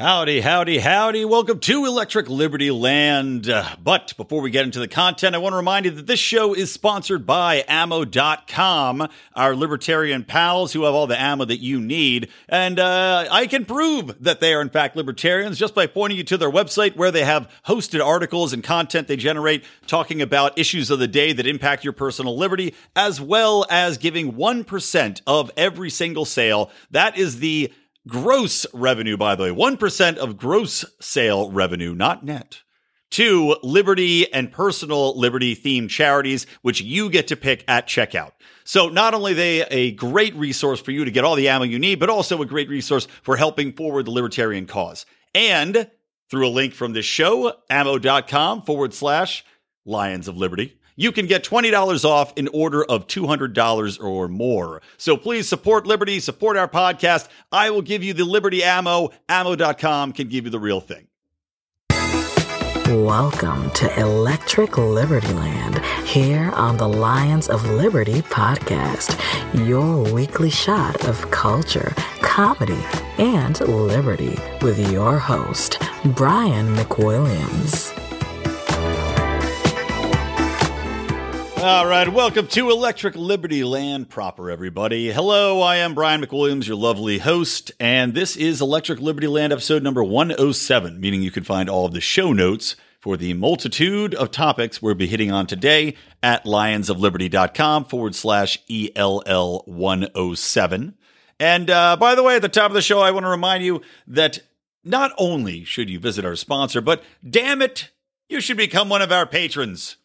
Howdy, howdy, howdy. Welcome to Electric Liberty Land. Uh, but before we get into the content, I want to remind you that this show is sponsored by ammo.com, our libertarian pals who have all the ammo that you need. And uh, I can prove that they are, in fact, libertarians just by pointing you to their website where they have hosted articles and content they generate talking about issues of the day that impact your personal liberty, as well as giving 1% of every single sale. That is the gross revenue, by the way, 1% of gross sale revenue, not net, to liberty and personal liberty themed charities, which you get to pick at checkout. So not only they a great resource for you to get all the ammo you need, but also a great resource for helping forward the libertarian cause. And through a link from this show, ammo.com forward slash Lions of Liberty you can get $20 off an order of $200 or more. So please support Liberty, support our podcast. I will give you the Liberty ammo. Ammo.com can give you the real thing. Welcome to Electric Liberty Land here on the Lions of Liberty podcast, your weekly shot of culture, comedy, and liberty with your host, Brian McWilliams. All right, welcome to Electric Liberty Land proper, everybody. Hello, I am Brian McWilliams, your lovely host, and this is Electric Liberty Land episode number 107, meaning you can find all of the show notes for the multitude of topics we'll be hitting on today at lionsofliberty.com forward slash ELL 107. And uh, by the way, at the top of the show, I want to remind you that not only should you visit our sponsor, but damn it, you should become one of our patrons.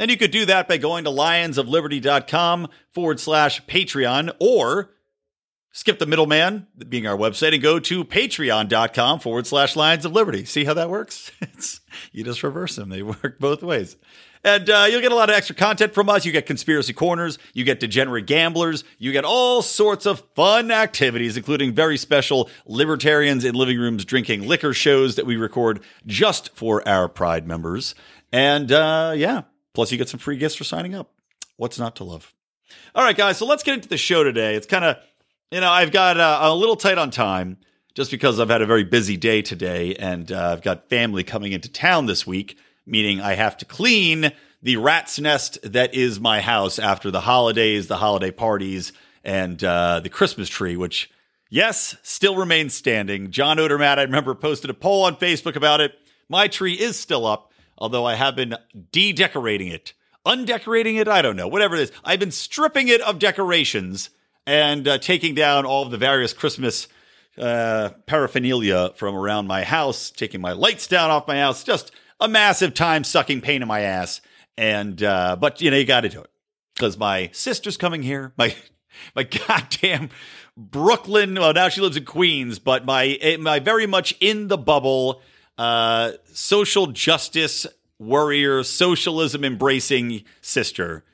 And you could do that by going to lionsofliberty.com forward slash Patreon or skip the middleman, being our website, and go to patreon.com forward slash Lions of Liberty. See how that works? It's, you just reverse them, they work both ways. And uh, you'll get a lot of extra content from us. You get conspiracy corners, you get degenerate gamblers, you get all sorts of fun activities, including very special libertarians in living rooms drinking liquor shows that we record just for our Pride members. And uh, yeah, Plus, you get some free gifts for signing up. What's not to love? All right, guys. So let's get into the show today. It's kind of, you know, I've got uh, a little tight on time just because I've had a very busy day today, and uh, I've got family coming into town this week, meaning I have to clean the rat's nest that is my house after the holidays, the holiday parties, and uh, the Christmas tree, which, yes, still remains standing. John Odermatt, I remember, posted a poll on Facebook about it. My tree is still up although I have been de-decorating it. Undecorating it, I don't know, whatever it is. I've been stripping it of decorations and uh, taking down all of the various Christmas uh, paraphernalia from around my house, taking my lights down off my house. Just a massive time sucking pain in my ass. And, uh, but you know, you got to do it because my sister's coming here. My, my goddamn Brooklyn. Well, now she lives in Queens, but my, eh, my very much in the bubble uh, social justice warrior, socialism embracing sister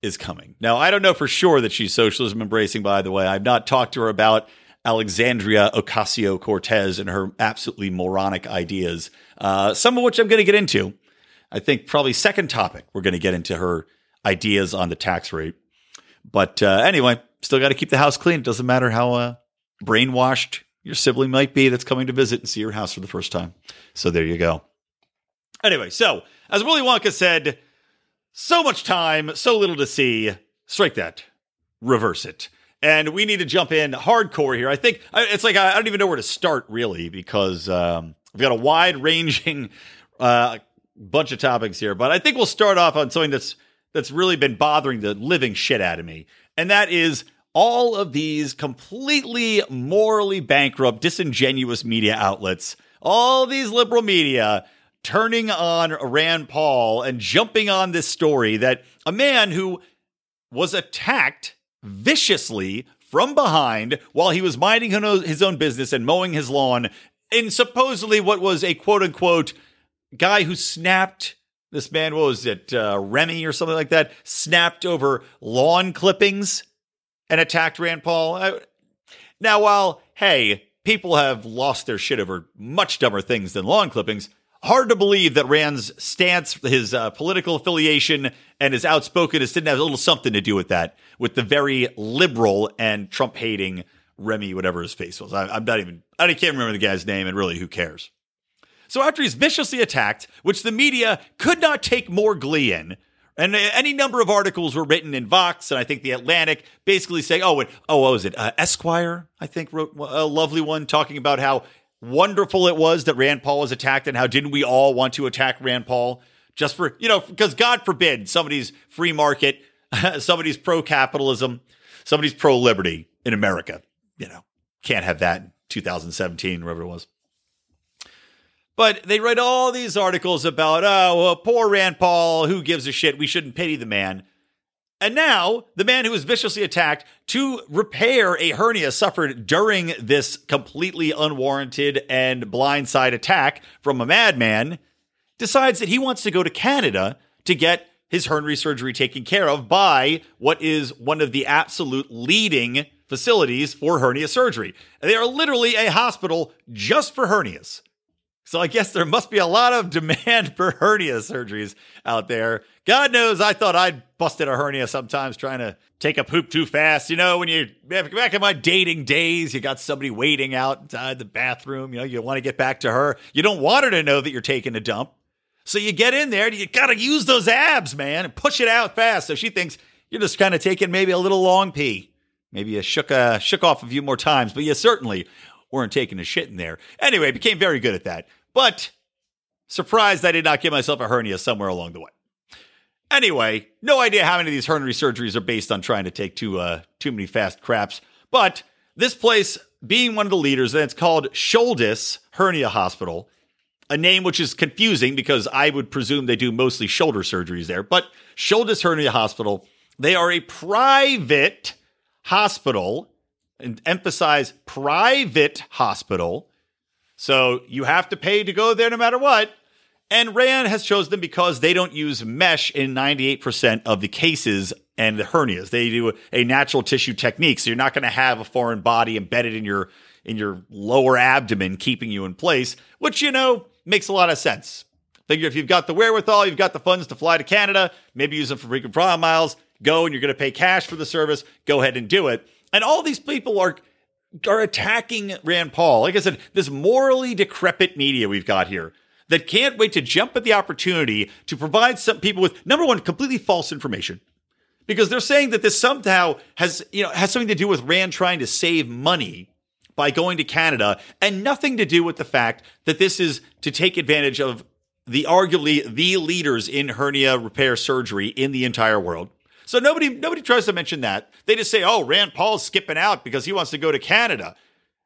is coming. Now, I don't know for sure that she's socialism embracing, by the way. I've not talked to her about Alexandria Ocasio Cortez and her absolutely moronic ideas, uh, some of which I'm going to get into. I think probably second topic, we're going to get into her ideas on the tax rate. But uh, anyway, still got to keep the house clean. It doesn't matter how uh, brainwashed your sibling might be that's coming to visit and see your house for the first time. So there you go. Anyway, so as Willy Wonka said, so much time, so little to see. Strike that, reverse it. And we need to jump in hardcore here. I think it's like I don't even know where to start really because um, we've got a wide ranging uh, bunch of topics here. But I think we'll start off on something that's that's really been bothering the living shit out of me, and that is all of these completely morally bankrupt, disingenuous media outlets, all these liberal media turning on Rand Paul and jumping on this story that a man who was attacked viciously from behind while he was minding his own business and mowing his lawn in supposedly what was a quote unquote guy who snapped this man, what was it, uh, Remy or something like that, snapped over lawn clippings and attacked Rand Paul. Now, while, hey, people have lost their shit over much dumber things than lawn clippings, hard to believe that Rand's stance, his uh, political affiliation, and his outspokenness didn't have a little something to do with that, with the very liberal and Trump hating Remy, whatever his face was. I, am not even, I can't remember the guy's name, and really, who cares? So after he's viciously attacked, which the media could not take more glee in, and any number of articles were written in Vox and I think the Atlantic, basically saying, "Oh, oh, what was it? Uh, Esquire, I think, wrote a lovely one talking about how wonderful it was that Rand Paul was attacked and how didn't we all want to attack Rand Paul just for you know because God forbid somebody's free market, somebody's pro capitalism, somebody's pro liberty in America. You know, can't have that in 2017, wherever it was. But they write all these articles about, oh, well, poor Rand Paul, who gives a shit? We shouldn't pity the man. And now, the man who was viciously attacked to repair a hernia suffered during this completely unwarranted and blindside attack from a madman decides that he wants to go to Canada to get his hernia surgery taken care of by what is one of the absolute leading facilities for hernia surgery. They are literally a hospital just for hernias. So I guess there must be a lot of demand for hernia surgeries out there. God knows I thought I'd busted a hernia sometimes trying to take a poop too fast. You know, when you back in my dating days, you got somebody waiting outside the bathroom. You know, you want to get back to her. You don't want her to know that you're taking a dump. So you get in there you got to use those abs, man, and push it out fast. So she thinks you're just kind of taking maybe a little long pee. Maybe you shook, uh, shook off a few more times, but you certainly weren't taking a shit in there. Anyway, became very good at that. But surprised I did not give myself a hernia somewhere along the way. Anyway, no idea how many of these hernia surgeries are based on trying to take too uh, too many fast craps. But this place, being one of the leaders, and it's called Shouldice Hernia Hospital, a name which is confusing because I would presume they do mostly shoulder surgeries there. But Shouldice Hernia Hospital, they are a private hospital, and emphasize private hospital so you have to pay to go there no matter what. And Rand has chosen them because they don't use mesh in 98% of the cases and the hernias. They do a natural tissue technique. So you're not going to have a foreign body embedded in your in your lower abdomen keeping you in place, which you know makes a lot of sense. Figure if you've got the wherewithal, you've got the funds to fly to Canada, maybe use them for frequent flyer miles, go and you're going to pay cash for the service, go ahead and do it. And all these people are are attacking Rand Paul. Like I said, this morally decrepit media we've got here that can't wait to jump at the opportunity to provide some people with number one, completely false information. Because they're saying that this somehow has, you know, has something to do with Rand trying to save money by going to Canada and nothing to do with the fact that this is to take advantage of the arguably the leaders in hernia repair surgery in the entire world. So nobody nobody tries to mention that. They just say, "Oh, Rand Paul's skipping out because he wants to go to Canada."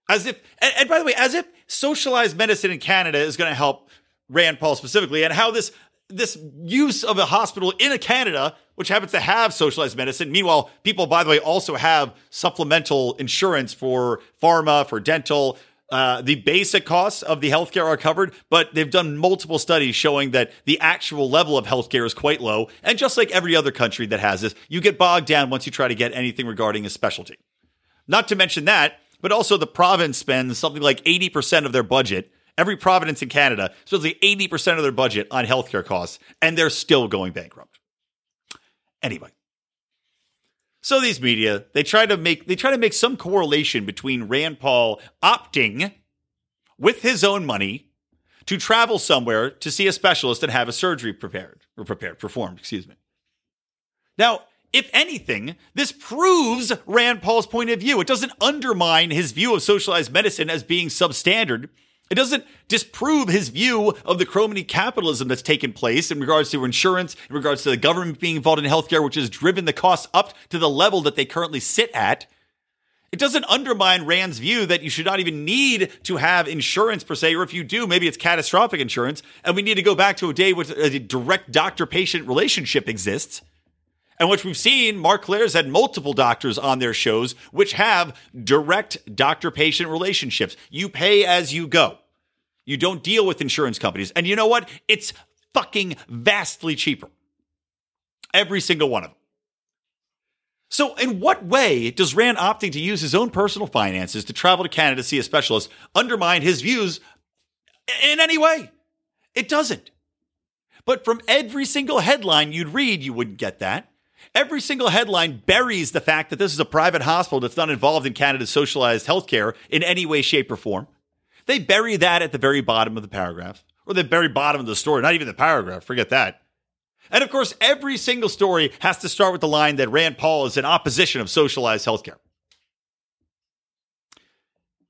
As if and, and by the way, as if socialized medicine in Canada is going to help Rand Paul specifically and how this this use of a hospital in Canada, which happens to have socialized medicine. Meanwhile, people, by the way, also have supplemental insurance for pharma, for dental, uh, the basic costs of the healthcare are covered, but they've done multiple studies showing that the actual level of healthcare is quite low. And just like every other country that has this, you get bogged down once you try to get anything regarding a specialty. Not to mention that, but also the province spends something like 80% of their budget. Every province in Canada spends like 80% of their budget on healthcare costs, and they're still going bankrupt. Anyway, so these media, they try to make they try to make some correlation between Rand Paul opting with his own money to travel somewhere to see a specialist and have a surgery prepared or prepared performed, excuse me. Now, if anything, this proves Rand Paul's point of view. It doesn't undermine his view of socialized medicine as being substandard. It doesn't disprove his view of the crony capitalism that's taken place in regards to insurance, in regards to the government being involved in healthcare, which has driven the costs up to the level that they currently sit at. It doesn't undermine Rand's view that you should not even need to have insurance per se, or if you do, maybe it's catastrophic insurance, and we need to go back to a day where a direct doctor patient relationship exists. And which we've seen, Marc Clair's had multiple doctors on their shows which have direct doctor patient relationships. You pay as you go. You don't deal with insurance companies. And you know what? It's fucking vastly cheaper. Every single one of them. So, in what way does Rand opting to use his own personal finances to travel to Canada to see a specialist undermine his views in any way? It doesn't. But from every single headline you'd read, you wouldn't get that. Every single headline buries the fact that this is a private hospital that's not involved in Canada's socialized healthcare in any way, shape, or form. They bury that at the very bottom of the paragraph, or the very bottom of the story, not even the paragraph, forget that. And of course, every single story has to start with the line that Rand Paul is in opposition of socialized healthcare.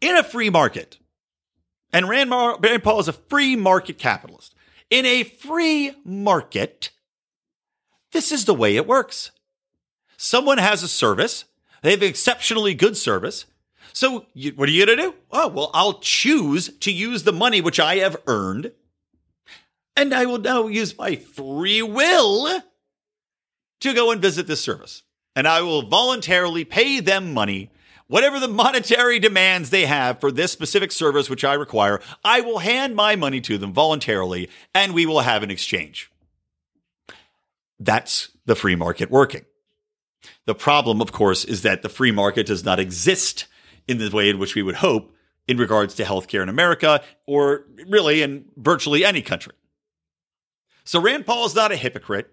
In a free market, and Rand, Mar- Rand Paul is a free market capitalist. In a free market, this is the way it works. Someone has a service, they have exceptionally good service. So, you, what are you going to do? Oh, well, I'll choose to use the money which I have earned, and I will now use my free will to go and visit this service. And I will voluntarily pay them money whatever the monetary demands they have for this specific service which I require, I will hand my money to them voluntarily and we will have an exchange. That's the free market working. The problem, of course, is that the free market does not exist in the way in which we would hope in regards to healthcare in America or really in virtually any country. So Rand Paul is not a hypocrite.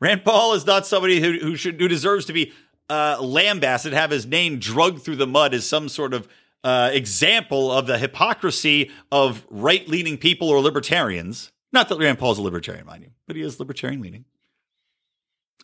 Rand Paul is not somebody who, who should who deserves to be uh, lambasted, have his name drugged through the mud as some sort of uh, example of the hypocrisy of right leaning people or libertarians. Not that Rand Paul's a libertarian, mind you, but he is libertarian leaning.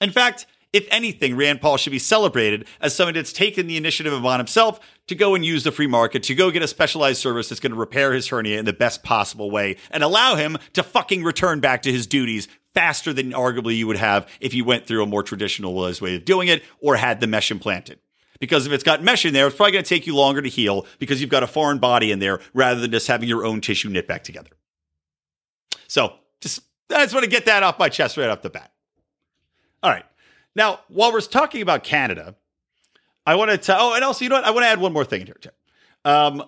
In fact, if anything, Rand Paul should be celebrated as someone that's taken the initiative upon himself to go and use the free market, to go get a specialized service that's going to repair his hernia in the best possible way and allow him to fucking return back to his duties faster than arguably you would have if you went through a more traditional way of doing it or had the mesh implanted. Because if it's got mesh in there, it's probably going to take you longer to heal because you've got a foreign body in there rather than just having your own tissue knit back together. So just, I just want to get that off my chest right off the bat. All right. Now, while we're talking about Canada, I want to tell, oh, and also, you know what? I want to add one more thing in here, too. Um,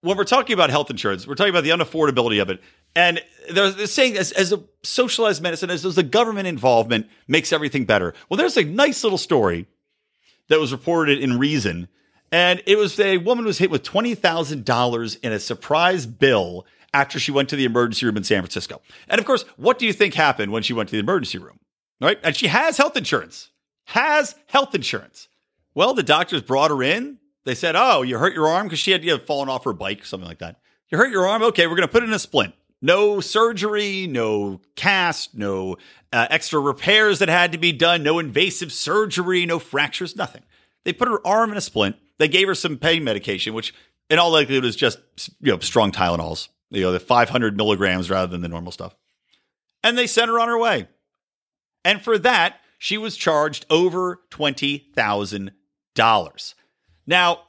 when we're talking about health insurance, we're talking about the unaffordability of it. And they're, saying as, as a socialized medicine, as, as the government involvement makes everything better. Well, there's a nice little story that was reported in Reason. And it was a woman was hit with $20,000 in a surprise bill after she went to the emergency room in San Francisco. And of course, what do you think happened when she went to the emergency room? Right? And she has health insurance, has health insurance. Well, the doctors brought her in. They said, Oh, you hurt your arm because she had you know, fallen off her bike, something like that. You hurt your arm? Okay, we're going to put it in a splint. No surgery, no cast, no uh, extra repairs that had to be done, no invasive surgery, no fractures, nothing. They put her arm in a splint. They gave her some pain medication, which in all likelihood was just you know strong Tylenols, you know, the 500 milligrams rather than the normal stuff. And they sent her on her way. And for that, she was charged over $20,000. Now,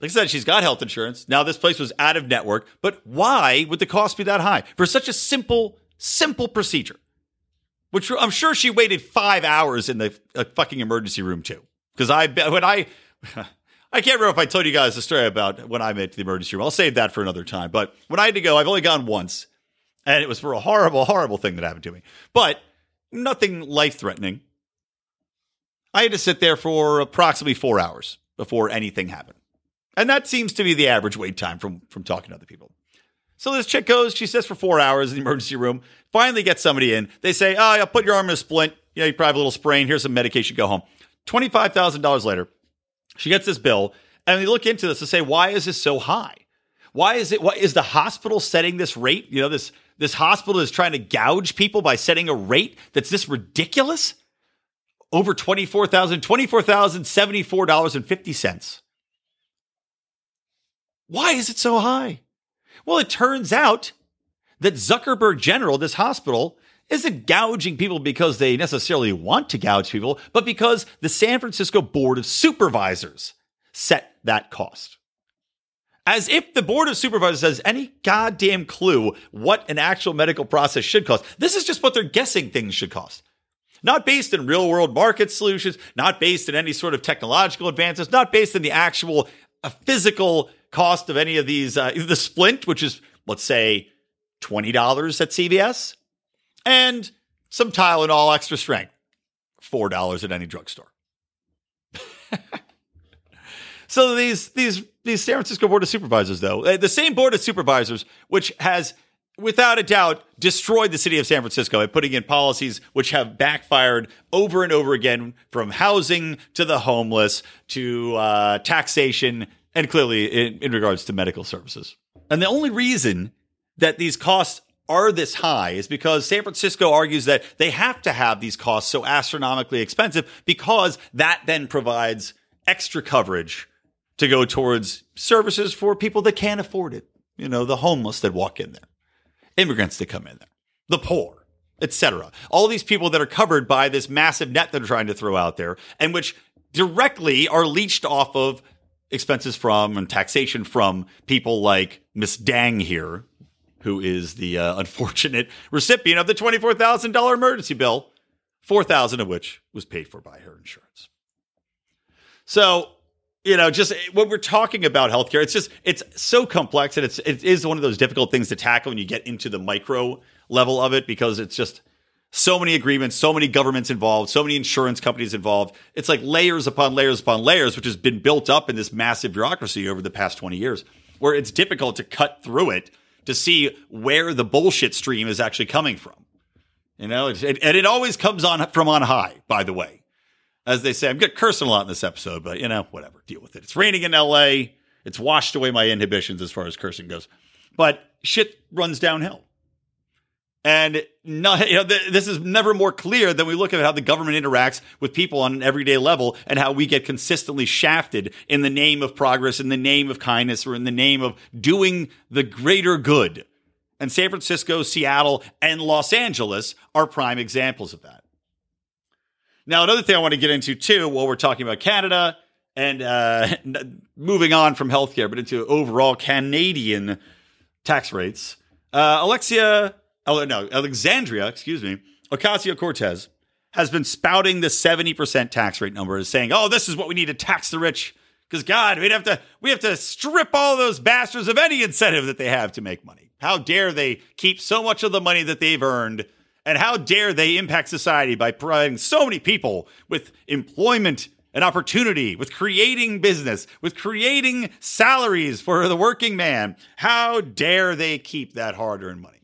like I said, she's got health insurance. Now, this place was out of network, but why would the cost be that high for such a simple, simple procedure? Which I'm sure she waited five hours in the uh, fucking emergency room too. Because I, when I, I can't remember if I told you guys the story about when I to the emergency room. I'll save that for another time. But when I had to go, I've only gone once, and it was for a horrible, horrible thing that happened to me. But nothing life threatening. I had to sit there for approximately four hours before anything happened. And that seems to be the average wait time from, from talking to other people. So this chick goes, she sits for four hours in the emergency room, finally gets somebody in. They say, ah, Oh, I'll put your arm in a splint. You know, you probably have a little sprain. Here's some medication. Go home. $25,000 later, she gets this bill. And they look into this to say, Why is this so high? Why is it? What is the hospital setting this rate? You know, this this hospital is trying to gouge people by setting a rate that's this ridiculous? Over $24,000, $24,074.50. Why is it so high? Well, it turns out that Zuckerberg General, this hospital, isn't gouging people because they necessarily want to gouge people, but because the San Francisco Board of Supervisors set that cost as if the board of supervisors has any goddamn clue what an actual medical process should cost. This is just what they're guessing things should cost. Not based in real world market solutions, not based in any sort of technological advances, not based in the actual uh, physical cost of any of these. Uh, the splint, which is, let's say, $20 at CVS, and some Tylenol extra strength, $4 at any drugstore. so these, these, the San Francisco Board of Supervisors, though, uh, the same Board of Supervisors, which has without a doubt, destroyed the city of San Francisco by putting in policies which have backfired over and over again from housing to the homeless to uh, taxation and clearly in, in regards to medical services. And the only reason that these costs are this high is because San Francisco argues that they have to have these costs so astronomically expensive because that then provides extra coverage to go towards services for people that can't afford it. You know, the homeless that walk in there, immigrants that come in there, the poor, etc. All these people that are covered by this massive net they're trying to throw out there and which directly are leached off of expenses from and taxation from people like Miss Dang here, who is the uh, unfortunate recipient of the $24,000 emergency bill, 4000 of which was paid for by her insurance. So, you know, just eh, when we're talking about healthcare, it's just it's so complex and it's it is one of those difficult things to tackle when you get into the micro level of it because it's just so many agreements, so many governments involved, so many insurance companies involved. It's like layers upon layers upon layers, which has been built up in this massive bureaucracy over the past 20 years, where it's difficult to cut through it to see where the bullshit stream is actually coming from. You know, and it always comes on from on high, by the way. As they say, I'm cursing a lot in this episode, but you know, whatever, deal with it. It's raining in LA. It's washed away my inhibitions as far as cursing goes. But shit runs downhill. And no, you know, th- this is never more clear than we look at how the government interacts with people on an everyday level and how we get consistently shafted in the name of progress, in the name of kindness, or in the name of doing the greater good. And San Francisco, Seattle, and Los Angeles are prime examples of that. Now, another thing I want to get into too, while we're talking about Canada and uh, moving on from healthcare, but into overall Canadian tax rates, uh, Alexia no, Alexandria, excuse me, Ocasio Cortez has been spouting the 70% tax rate number as saying, oh, this is what we need to tax the rich. Because God, we'd have to we have to strip all those bastards of any incentive that they have to make money. How dare they keep so much of the money that they've earned? And how dare they impact society by providing so many people with employment and opportunity, with creating business, with creating salaries for the working man? How dare they keep that hard earned money?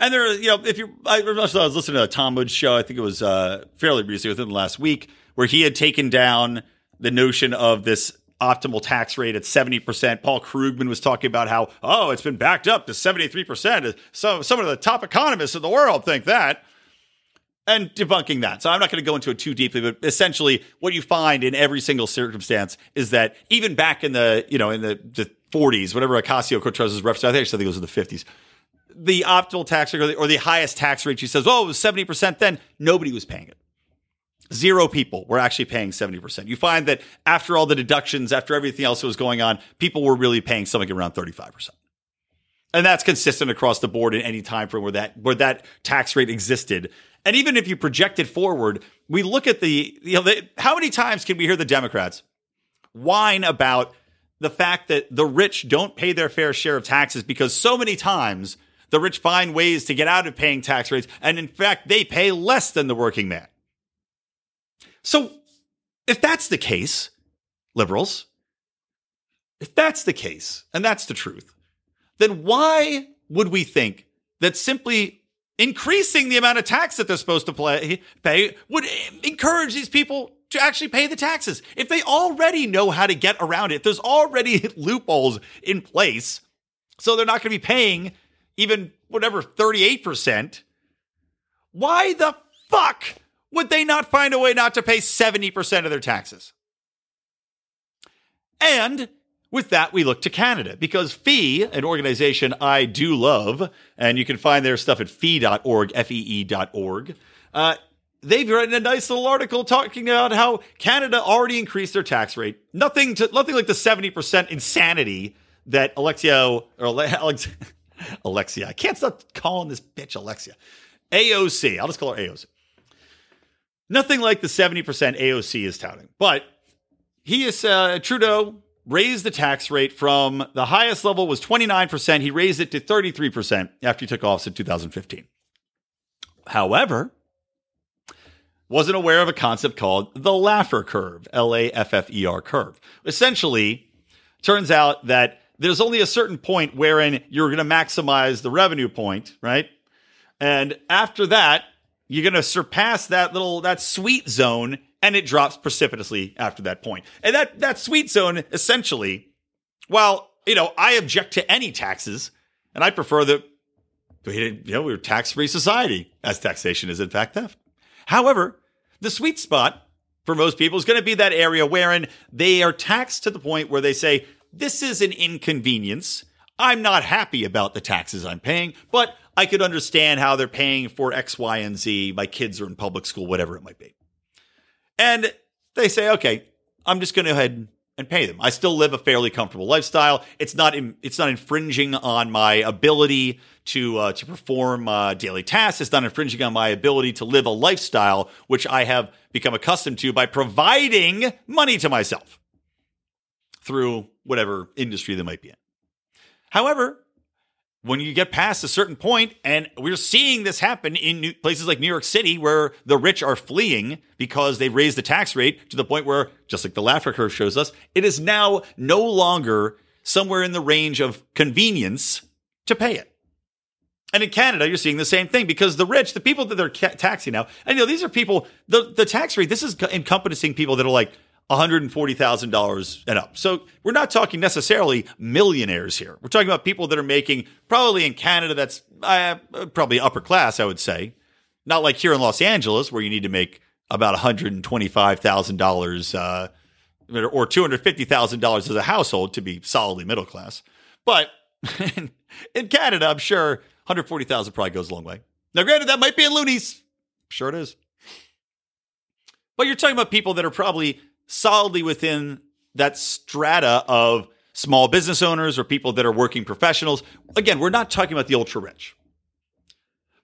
And there, you know, if you, I, I was listening to a Tom Woods show. I think it was uh, fairly recently, within the last week, where he had taken down the notion of this optimal tax rate at 70%. Paul Krugman was talking about how, oh, it's been backed up to 73%. So some of the top economists in the world think that and debunking that. So I'm not going to go into it too deeply, but essentially what you find in every single circumstance is that even back in the, you know, in the, the 40s, whatever Ocasio Cortez's reference, I think it was in the 50s, the optimal tax rate or the, or the highest tax rate, she says, oh, it was 70% then. Nobody was paying it. Zero people were actually paying 70%. You find that after all the deductions, after everything else that was going on, people were really paying something around 35%. And that's consistent across the board in any time frame where that where that tax rate existed. And even if you project it forward, we look at the you know the, how many times can we hear the Democrats whine about the fact that the rich don't pay their fair share of taxes because so many times the rich find ways to get out of paying tax rates, and in fact, they pay less than the working man. So, if that's the case, liberals, if that's the case, and that's the truth, then why would we think that simply increasing the amount of tax that they're supposed to play, pay would encourage these people to actually pay the taxes? If they already know how to get around it, there's already loopholes in place, so they're not going to be paying even whatever 38%, why the fuck would they not find a way not to pay 70% of their taxes? And with that, we look to Canada because FEE, an organization I do love, and you can find their stuff at fee.org, F-E-E.org, uh, they've written a nice little article talking about how Canada already increased their tax rate. Nothing to, nothing like the 70% insanity that Alexio, or Alex, Alexia. I can't stop calling this bitch Alexia. AOC. I'll just call her AOC. Nothing like the 70% AOC is touting. But he is, uh, Trudeau raised the tax rate from the highest level was 29%. He raised it to 33% after he took office in 2015. However, wasn't aware of a concept called the Laffer curve, L A F F E R curve. Essentially, turns out that there's only a certain point wherein you're going to maximize the revenue point, right? And after that, you're going to surpass that little that sweet zone and it drops precipitously after that point. And that that sweet zone essentially while, you know, I object to any taxes and I prefer that we you know, we're a tax-free society as taxation is in fact theft. However, the sweet spot for most people is going to be that area wherein they are taxed to the point where they say, this is an inconvenience. I'm not happy about the taxes I'm paying, but I could understand how they're paying for X, Y, and Z. My kids are in public school, whatever it might be. And they say, okay, I'm just going to go ahead and pay them. I still live a fairly comfortable lifestyle. It's not it's not infringing on my ability to uh, to perform uh, daily tasks. It's not infringing on my ability to live a lifestyle which I have become accustomed to by providing money to myself through whatever industry they might be in. However, when you get past a certain point, and we're seeing this happen in new, places like New York City, where the rich are fleeing because they've raised the tax rate to the point where, just like the Laffer curve shows us, it is now no longer somewhere in the range of convenience to pay it. And in Canada, you're seeing the same thing because the rich, the people that they're ca- taxing now, and you know, these are people, the, the tax rate, this is encompassing people that are like $140,000 and up. So we're not talking necessarily millionaires here. We're talking about people that are making probably in Canada, that's uh, probably upper class, I would say. Not like here in Los Angeles, where you need to make about $125,000 uh, or $250,000 as a household to be solidly middle class. But in, Canada, I'm sure 140,000 probably goes a long way. Now, granted, that might be in loonies. Sure it is. But you're talking about people that are probably solidly within that strata of small business owners or people that are working professionals. Again, we're not talking about the ultra rich.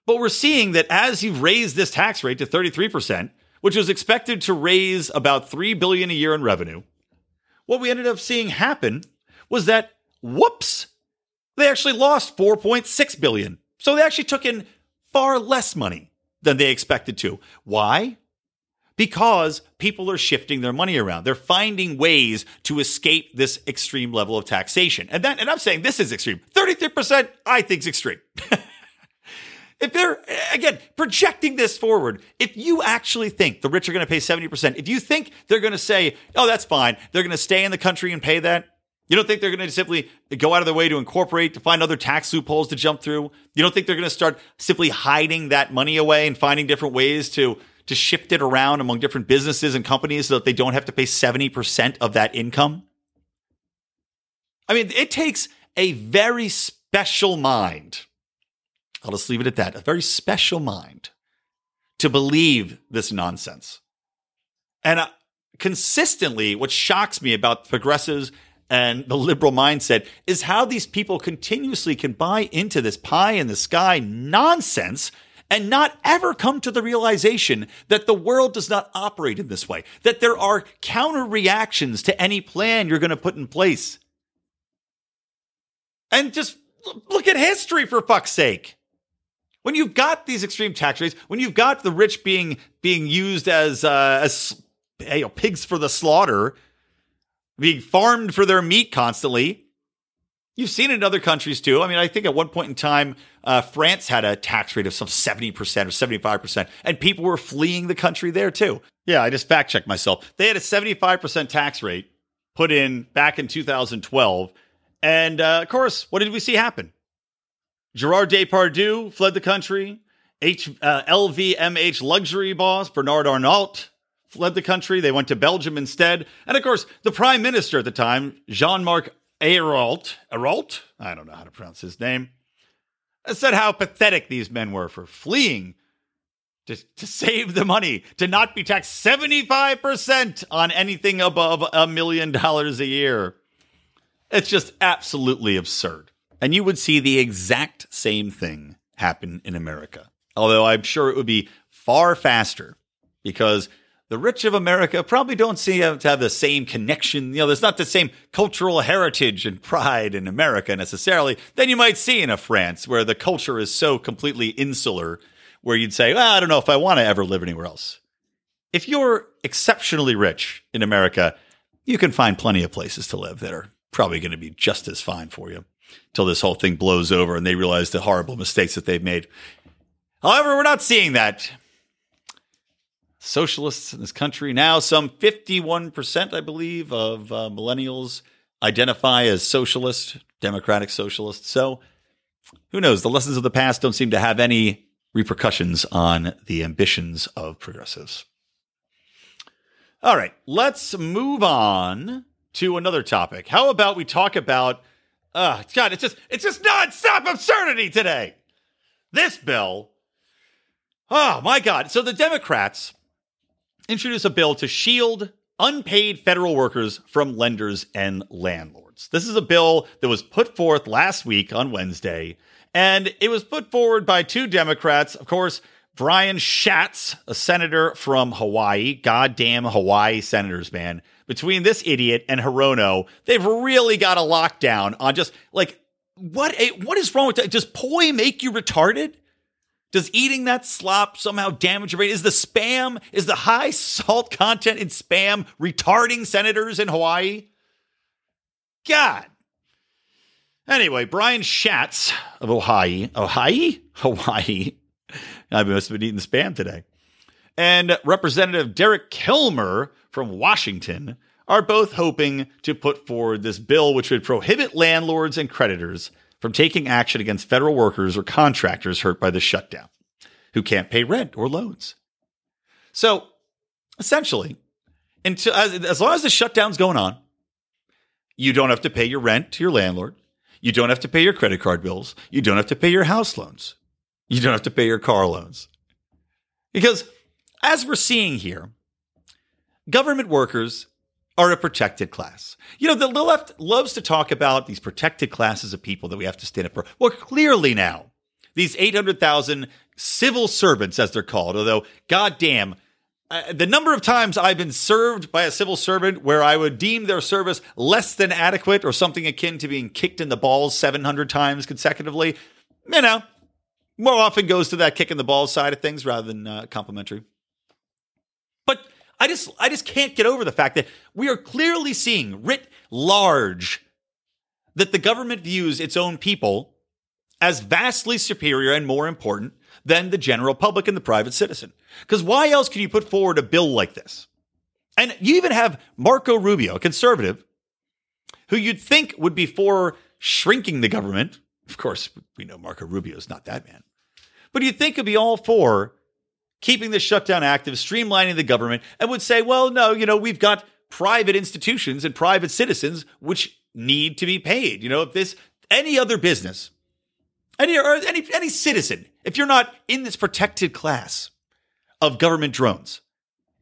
But we're seeing that as you've raised this tax rate to 33%, which was expected to raise about 3 billion a year in revenue, what we ended up seeing happen was that whoops, they actually lost 4.6 billion. So they actually took in far less money than they expected to. Why? Because people are shifting their money around. They're finding ways to escape this extreme level of taxation. And that, and I'm saying this is extreme. 33% I think is extreme. if they're, again, projecting this forward, if you actually think the rich are going to pay 70%, if you think they're going to say, oh, that's fine, they're going to stay in the country and pay that, you don't think they're going to simply go out of their way to incorporate, to find other tax loopholes to jump through? You don't think they're going to start simply hiding that money away and finding different ways to to shift it around among different businesses and companies so that they don't have to pay 70% of that income? I mean, it takes a very special mind. I'll just leave it at that. A very special mind to believe this nonsense. And uh, consistently, what shocks me about progressives and the liberal mindset is how these people continuously can buy into this pie in the sky nonsense and not ever come to the realization that the world does not operate in this way, that there are counter reactions to any plan you're going to put in place. And just look at history for fuck's sake. When you've got these extreme tax rates, when you've got the rich being being used as uh, as you know, pigs for the slaughter, being farmed for their meat constantly, You've seen it in other countries too. I mean, I think at one point in time, uh, France had a tax rate of some 70% or 75%, and people were fleeing the country there too. Yeah, I just fact checked myself. They had a 75% tax rate put in back in 2012. And uh, of course, what did we see happen? Gerard Depardieu fled the country. H, uh, LVMH luxury boss Bernard Arnault fled the country. They went to Belgium instead. And of course, the prime minister at the time, Jean Marc Ayrault, Ayrault, I don't know how to pronounce his name, said how pathetic these men were for fleeing to, to save the money, to not be taxed 75% on anything above a million dollars a year. It's just absolutely absurd. And you would see the exact same thing happen in America. Although I'm sure it would be far faster because the rich of America probably don't seem to have the same connection. You know, there's not the same cultural heritage and pride in America necessarily than you might see in a France where the culture is so completely insular where you'd say, well, I don't know if I want to ever live anywhere else. If you're exceptionally rich in America, you can find plenty of places to live that are probably going to be just as fine for you until this whole thing blows over and they realize the horrible mistakes that they've made. However, we're not seeing that. Socialists in this country now, some 51%, I believe, of uh, millennials identify as socialist, democratic socialist. So who knows? The lessons of the past don't seem to have any repercussions on the ambitions of progressives. All right, let's move on to another topic. How about we talk about uh God, it's just it's just nonstop absurdity today. This bill. Oh my God. So the Democrats introduce a bill to shield unpaid federal workers from lenders and landlords. This is a bill that was put forth last week on Wednesday, and it was put forward by two Democrats, of course, Brian Schatz, a senator from Hawaii, goddamn Hawaii senators, man. Between this idiot and Hirono, they've really got a lockdown on just like what eh, what is wrong with that? Does poi make you retarded? Does eating that slop somehow damage your brain? Is the spam, is the high salt content in spam retarding senators in Hawaii? God. Anyway, Brian Schatz of Ohio, Ohio, Hawaii. I must have been eating spam today. And Representative Derek Kilmer from Washington are both hoping to put forward this bill, which would prohibit landlords and creditors from taking action against federal workers or contractors hurt by the shutdown who can't pay rent or loans. So essentially, until as, as long as the shutdown's going on, you don't have to pay your rent to your landlord. You don't have to pay your credit card bills. You don't have to pay your house loans. You don't have to pay your car loans. Because as we're seeing here, government workers are a protected class. You know, the left loves to talk about these protected classes of people that we have to stand up for. Well, clearly now, these 800,000 civil servants, as they're called, although, goddamn, uh, the number of times I've been served by a civil servant where I would deem their service less than adequate or something akin to being kicked in the balls 700 times consecutively, you know, more often goes to that kick in the balls side of things rather than uh, complimentary. I just I just can't get over the fact that we are clearly seeing writ large that the government views its own people as vastly superior and more important than the general public and the private citizen. Because why else can you put forward a bill like this? And you even have Marco Rubio, a conservative, who you'd think would be for shrinking the government. Of course, we know Marco Rubio is not that man. But you'd think would be all for keeping the shutdown active, streamlining the government, and would say, well, no, you know, we've got private institutions and private citizens which need to be paid. You know, if this any other business, any or any any citizen, if you're not in this protected class of government drones,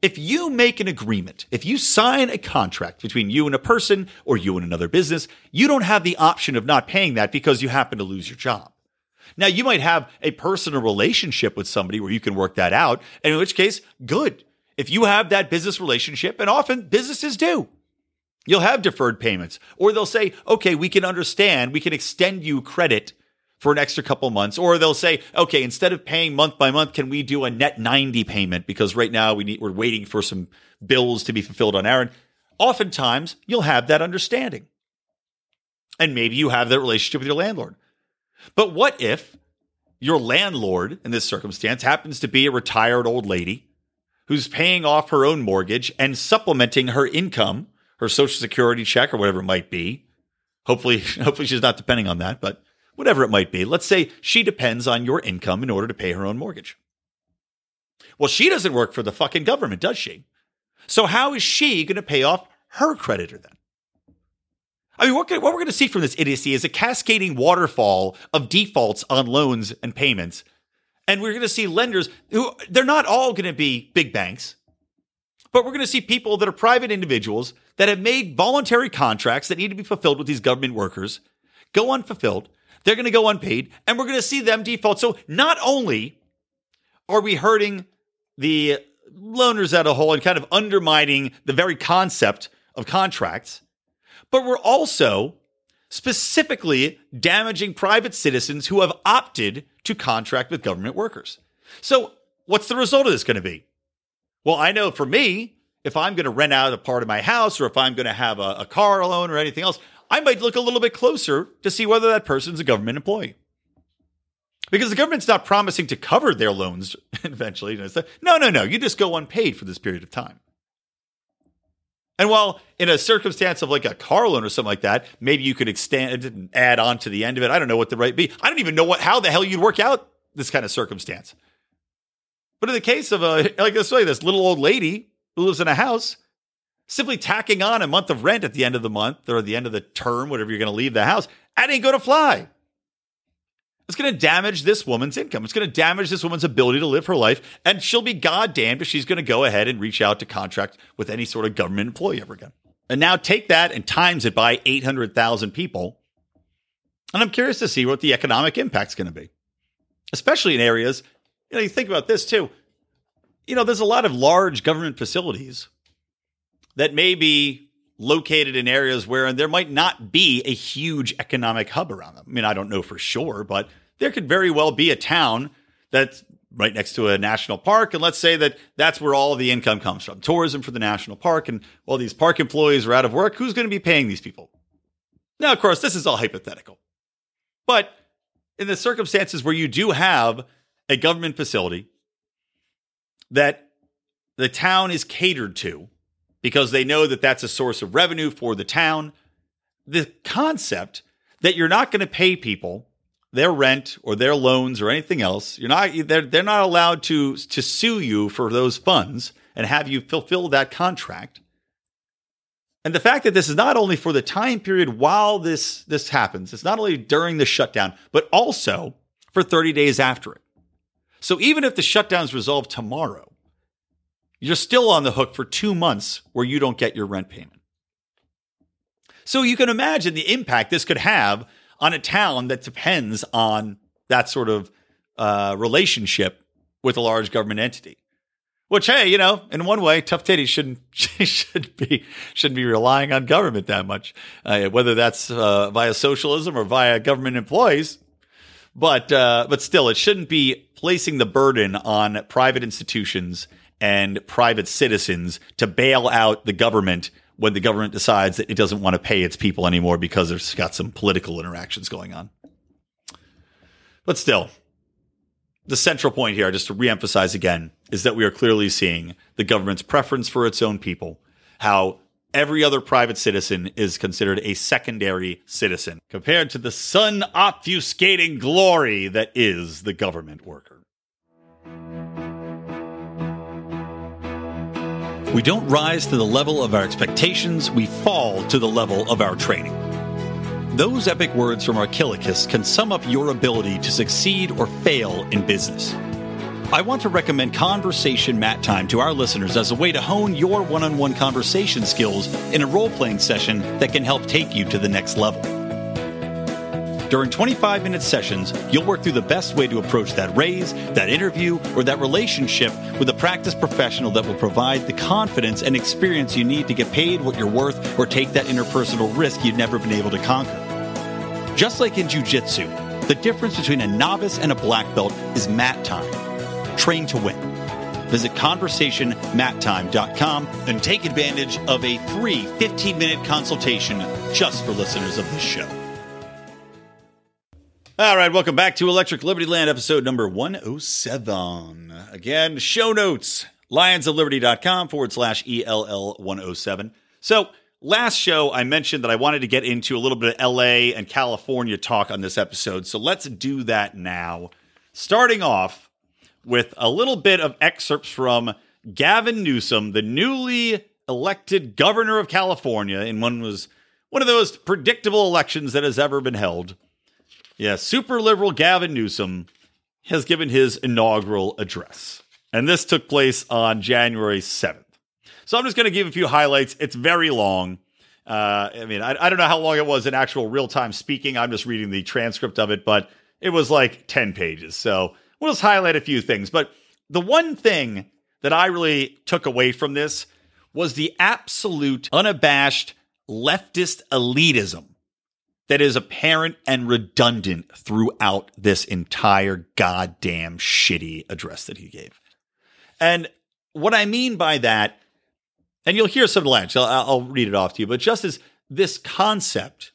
if you make an agreement, if you sign a contract between you and a person or you and another business, you don't have the option of not paying that because you happen to lose your job. Now, you might have a personal relationship with somebody where you can work that out, and in which case, good. If you have that business relationship, and often businesses do, you'll have deferred payments, or they'll say, okay, we can understand, we can extend you credit for an extra couple months, or they'll say, okay, instead of paying month by month, can we do a net 90 payment? Because right now we need, we're waiting for some bills to be fulfilled on Aaron. Oftentimes, you'll have that understanding. And maybe you have that relationship with your landlord. But what if your landlord in this circumstance happens to be a retired old lady who's paying off her own mortgage and supplementing her income, her social security check or whatever it might be? Hopefully, hopefully she's not depending on that, but whatever it might be. Let's say she depends on your income in order to pay her own mortgage. Well, she doesn't work for the fucking government, does she? So how is she going to pay off her creditor then? I mean, what, what we're going to see from this idiocy is a cascading waterfall of defaults on loans and payments. And we're going to see lenders who they're not all going to be big banks, but we're going to see people that are private individuals that have made voluntary contracts that need to be fulfilled with these government workers go unfulfilled. They're going to go unpaid, and we're going to see them default. So not only are we hurting the loaners as a whole and kind of undermining the very concept of contracts, but we're also specifically damaging private citizens who have opted to contract with government workers. So, what's the result of this going to be? Well, I know for me, if I'm going to rent out a part of my house or if I'm going to have a, a car loan or anything else, I might look a little bit closer to see whether that person's a government employee. Because the government's not promising to cover their loans eventually. No, no, no. You just go unpaid for this period of time. And while in a circumstance of like a car loan or something like that, maybe you could extend and add on to the end of it. I don't know what the right be. I don't even know what how the hell you'd work out this kind of circumstance. But in the case of a like this way, this little old lady who lives in a house, simply tacking on a month of rent at the end of the month or the end of the term, whatever you're going to leave the house, that ain't going to fly. It's going to damage this woman's income. It's going to damage this woman's ability to live her life. And she'll be goddamned if she's going to go ahead and reach out to contract with any sort of government employee ever again. And now take that and times it by 800,000 people. And I'm curious to see what the economic impact's going to be, especially in areas. You know, you think about this too. You know, there's a lot of large government facilities that may be located in areas where there might not be a huge economic hub around them. I mean, I don't know for sure, but there could very well be a town that's right next to a national park. And let's say that that's where all of the income comes from tourism for the national park. And while these park employees are out of work, who's going to be paying these people? Now, of course, this is all hypothetical. But in the circumstances where you do have a government facility that the town is catered to, because they know that that's a source of revenue for the town. The concept that you're not going to pay people their rent or their loans or anything else, you're not they're, they're not allowed to to sue you for those funds and have you fulfill that contract. And the fact that this is not only for the time period while this this happens, it's not only during the shutdown, but also for 30 days after it. So even if the shutdown is resolved tomorrow, you're still on the hook for two months where you don't get your rent payment. So you can imagine the impact this could have on a town that depends on that sort of uh, relationship with a large government entity. Which, hey, you know, in one way, tough titties shouldn't should be shouldn't be relying on government that much, uh, whether that's uh, via socialism or via government employees. But uh, but still, it shouldn't be placing the burden on private institutions and private citizens to bail out the government when the government decides that it doesn't want to pay its people anymore because there's got some political interactions going on. But still, the central point here, just to reemphasize again, is that we are clearly seeing the government's preference for its own people, how every other private citizen is considered a secondary citizen compared to the sun obfuscating glory that is the government worker. We don't rise to the level of our expectations, we fall to the level of our training. Those epic words from Archilochus can sum up your ability to succeed or fail in business. I want to recommend Conversation Mat Time to our listeners as a way to hone your one on one conversation skills in a role playing session that can help take you to the next level. During 25 minute sessions, you'll work through the best way to approach that raise, that interview, or that relationship with a practice professional that will provide the confidence and experience you need to get paid what you're worth or take that interpersonal risk you've never been able to conquer. Just like in jujitsu, the difference between a novice and a black belt is mat time. Train to win. Visit conversationmattime.com and take advantage of a free 15 minute consultation just for listeners of this show. All right, welcome back to Electric Liberty Land, episode number 107. Again, show notes, lionsofliberty.com forward slash ELL 107. So, last show, I mentioned that I wanted to get into a little bit of LA and California talk on this episode. So, let's do that now. Starting off with a little bit of excerpts from Gavin Newsom, the newly elected governor of California, in one was one of those predictable elections that has ever been held. Yeah, super liberal Gavin Newsom has given his inaugural address. And this took place on January 7th. So I'm just going to give a few highlights. It's very long. Uh, I mean, I, I don't know how long it was in actual real time speaking. I'm just reading the transcript of it, but it was like 10 pages. So we'll just highlight a few things. But the one thing that I really took away from this was the absolute unabashed leftist elitism that is apparent and redundant throughout this entire goddamn shitty address that he gave. And what I mean by that, and you'll hear some language, I'll, I'll read it off to you, but just as this concept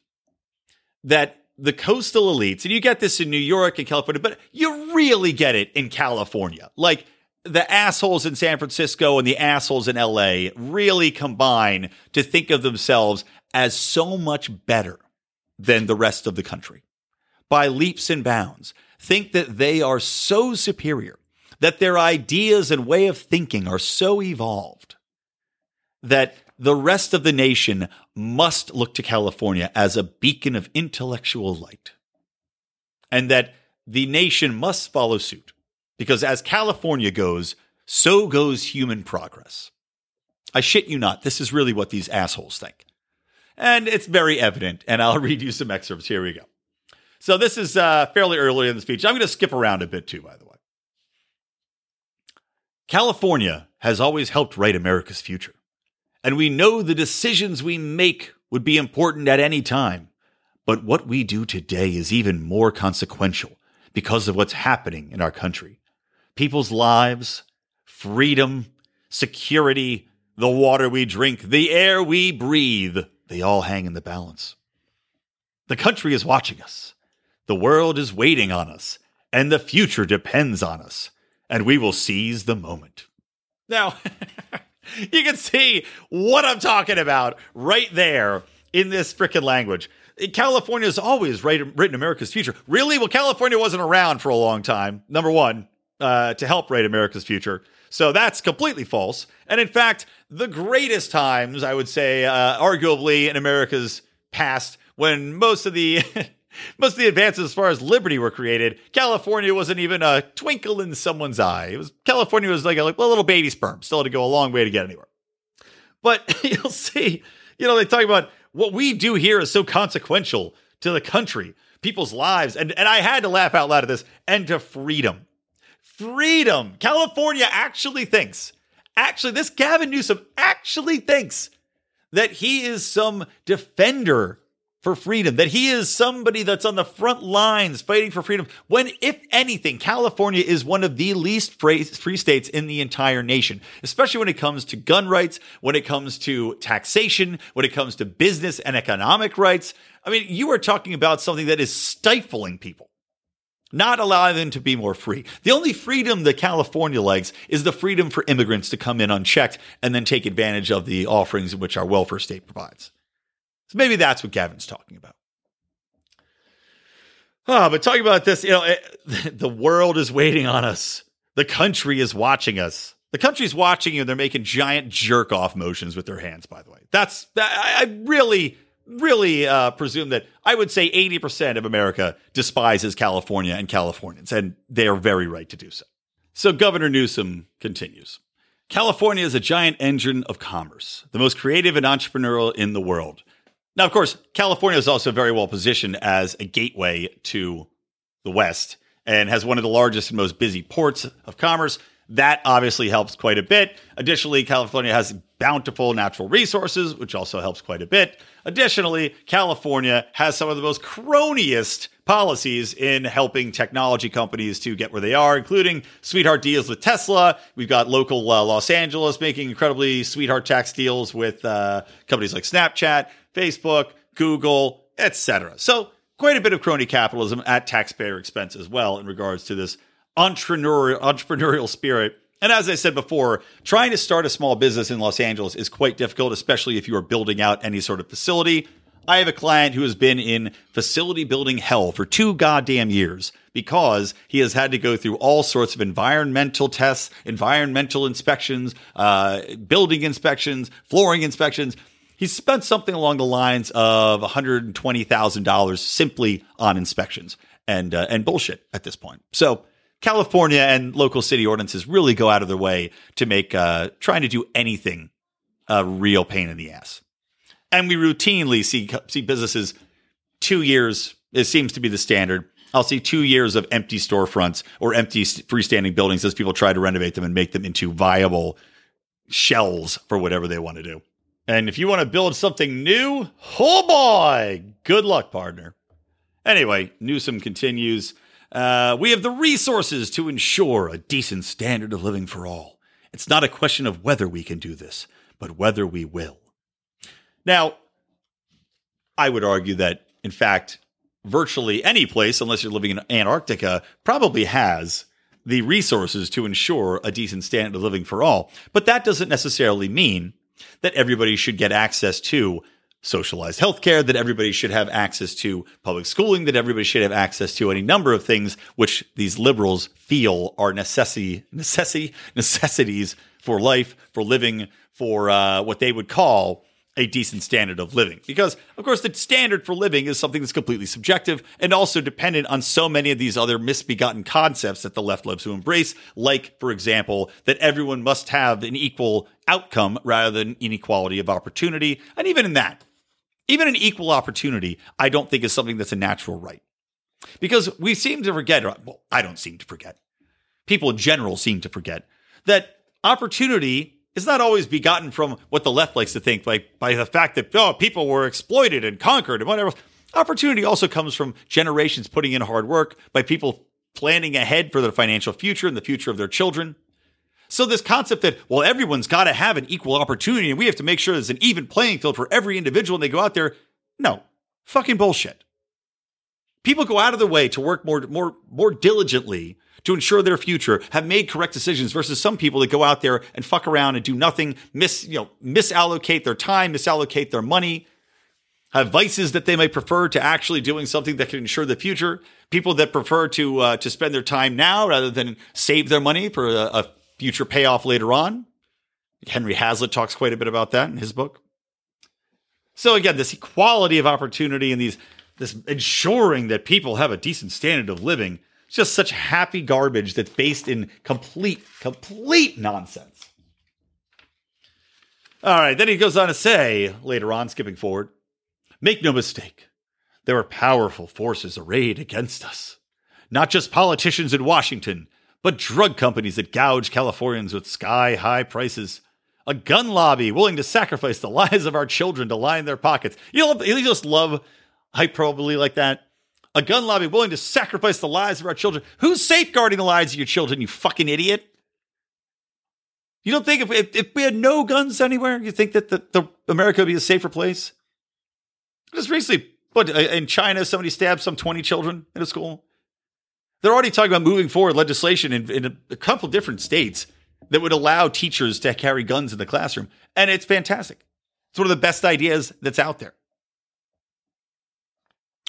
that the coastal elites, and you get this in New York and California, but you really get it in California. Like the assholes in San Francisco and the assholes in LA really combine to think of themselves as so much better than the rest of the country by leaps and bounds. Think that they are so superior, that their ideas and way of thinking are so evolved that the rest of the nation must look to California as a beacon of intellectual light. And that the nation must follow suit because as California goes, so goes human progress. I shit you not, this is really what these assholes think. And it's very evident, and I'll read you some excerpts. Here we go. So this is uh, fairly early in the speech. I'm going to skip around a bit too, by the way. California has always helped write America's future. And we know the decisions we make would be important at any time. But what we do today is even more consequential because of what's happening in our country people's lives, freedom, security, the water we drink, the air we breathe, they all hang in the balance. The country is watching us. The world is waiting on us, and the future depends on us, and we will seize the moment. Now, you can see what I'm talking about right there in this freaking language. California has always written America's future. Really? Well, California wasn't around for a long time. Number one uh, to help write America's future. So that's completely false. And in fact, the greatest times, I would say, uh, arguably in America's past, when most of the most of the advances as far as liberty were created, California wasn't even a twinkle in someone's eye. It was California was like a, like a little baby sperm, still had to go a long way to get anywhere. But you'll see, you know, they talk about what we do here is so consequential to the country, people's lives, and and I had to laugh out loud at this, and to freedom freedom. California actually thinks, actually, this Gavin Newsom actually thinks that he is some defender for freedom, that he is somebody that's on the front lines fighting for freedom. When, if anything, California is one of the least free, states in the entire nation, especially when it comes to gun rights, when it comes to taxation, when it comes to business and economic rights. I mean, you are talking about something that is stifling people not allow them to be more free. The only freedom that California likes is the freedom for immigrants to come in unchecked and then take advantage of the offerings which our welfare state provides. So maybe that's what Gavin's talking about. Oh, but talking about this, you know, it, the world is waiting on us. The country is watching us. The country's watching you. They're making giant jerk off motions with their hands. By the way, that's I, I really really uh, presume that I would say 80% of America despises California and Californians, and they are very right to do so. So Governor Newsom continues California is a giant engine of commerce, the most creative and entrepreneurial in the world. Now, of course, California is also very well positioned as a gateway to the West and has one of the largest and most busy ports of commerce. That obviously helps quite a bit. Additionally, California has bountiful natural resources, which also helps quite a bit. Additionally, California has some of the most cronyist policies in helping technology companies to get where they are, including sweetheart deals with Tesla. We've got local uh, Los Angeles making incredibly sweetheart tax deals with uh, companies like Snapchat, Facebook, Google, etc. So, quite a bit of crony capitalism at taxpayer expense as well in regards to this entrepreneurial, entrepreneurial spirit and as I said before, trying to start a small business in Los Angeles is quite difficult, especially if you are building out any sort of facility. I have a client who has been in facility building hell for two goddamn years because he has had to go through all sorts of environmental tests, environmental inspections, uh, building inspections, flooring inspections. He spent something along the lines of $120,000 simply on inspections and uh, and bullshit at this point. So California and local city ordinances really go out of their way to make uh, trying to do anything a real pain in the ass. And we routinely see see businesses two years. It seems to be the standard. I'll see two years of empty storefronts or empty freestanding buildings as people try to renovate them and make them into viable shells for whatever they want to do. And if you want to build something new, oh boy, good luck, partner. Anyway, Newsom continues. Uh, we have the resources to ensure a decent standard of living for all. It's not a question of whether we can do this, but whether we will. Now, I would argue that, in fact, virtually any place, unless you're living in Antarctica, probably has the resources to ensure a decent standard of living for all. But that doesn't necessarily mean that everybody should get access to socialized healthcare, that everybody should have access to public schooling, that everybody should have access to any number of things which these liberals feel are necessity, necessity, necessities for life, for living, for uh, what they would call a decent standard of living. Because, of course, the standard for living is something that's completely subjective and also dependent on so many of these other misbegotten concepts that the left loves to embrace, like, for example, that everyone must have an equal outcome rather than inequality of opportunity. And even in that, even an equal opportunity, I don't think is something that's a natural right. Because we seem to forget, well, I don't seem to forget, people in general seem to forget that opportunity is not always begotten from what the left likes to think by, by the fact that oh, people were exploited and conquered and whatever. Opportunity also comes from generations putting in hard work, by people planning ahead for their financial future and the future of their children. So this concept that, well, everyone's got to have an equal opportunity and we have to make sure there's an even playing field for every individual and they go out there. No, fucking bullshit. People go out of their way to work more, more, more diligently to ensure their future, have made correct decisions versus some people that go out there and fuck around and do nothing, miss, you know, misallocate their time, misallocate their money, have vices that they may prefer to actually doing something that can ensure the future. People that prefer to uh, to spend their time now rather than save their money for a, a future payoff later on. Henry Hazlitt talks quite a bit about that in his book. So again, this equality of opportunity and these this ensuring that people have a decent standard of living it's just such happy garbage that's based in complete, complete nonsense. All right, then he goes on to say later on, skipping forward, make no mistake, there are powerful forces arrayed against us. Not just politicians in Washington, but drug companies that gouge Californians with sky high prices. A gun lobby willing to sacrifice the lives of our children to line their pockets. You, know, you just love hyperbole like that a gun lobby willing to sacrifice the lives of our children. Who's safeguarding the lives of your children, you fucking idiot? You don't think if, if, if we had no guns anywhere, you think that the, the America would be a safer place? Just recently, what uh, in China, somebody stabbed some 20 children in a school. They're already talking about moving forward legislation in, in a, a couple different states that would allow teachers to carry guns in the classroom. And it's fantastic. It's one of the best ideas that's out there.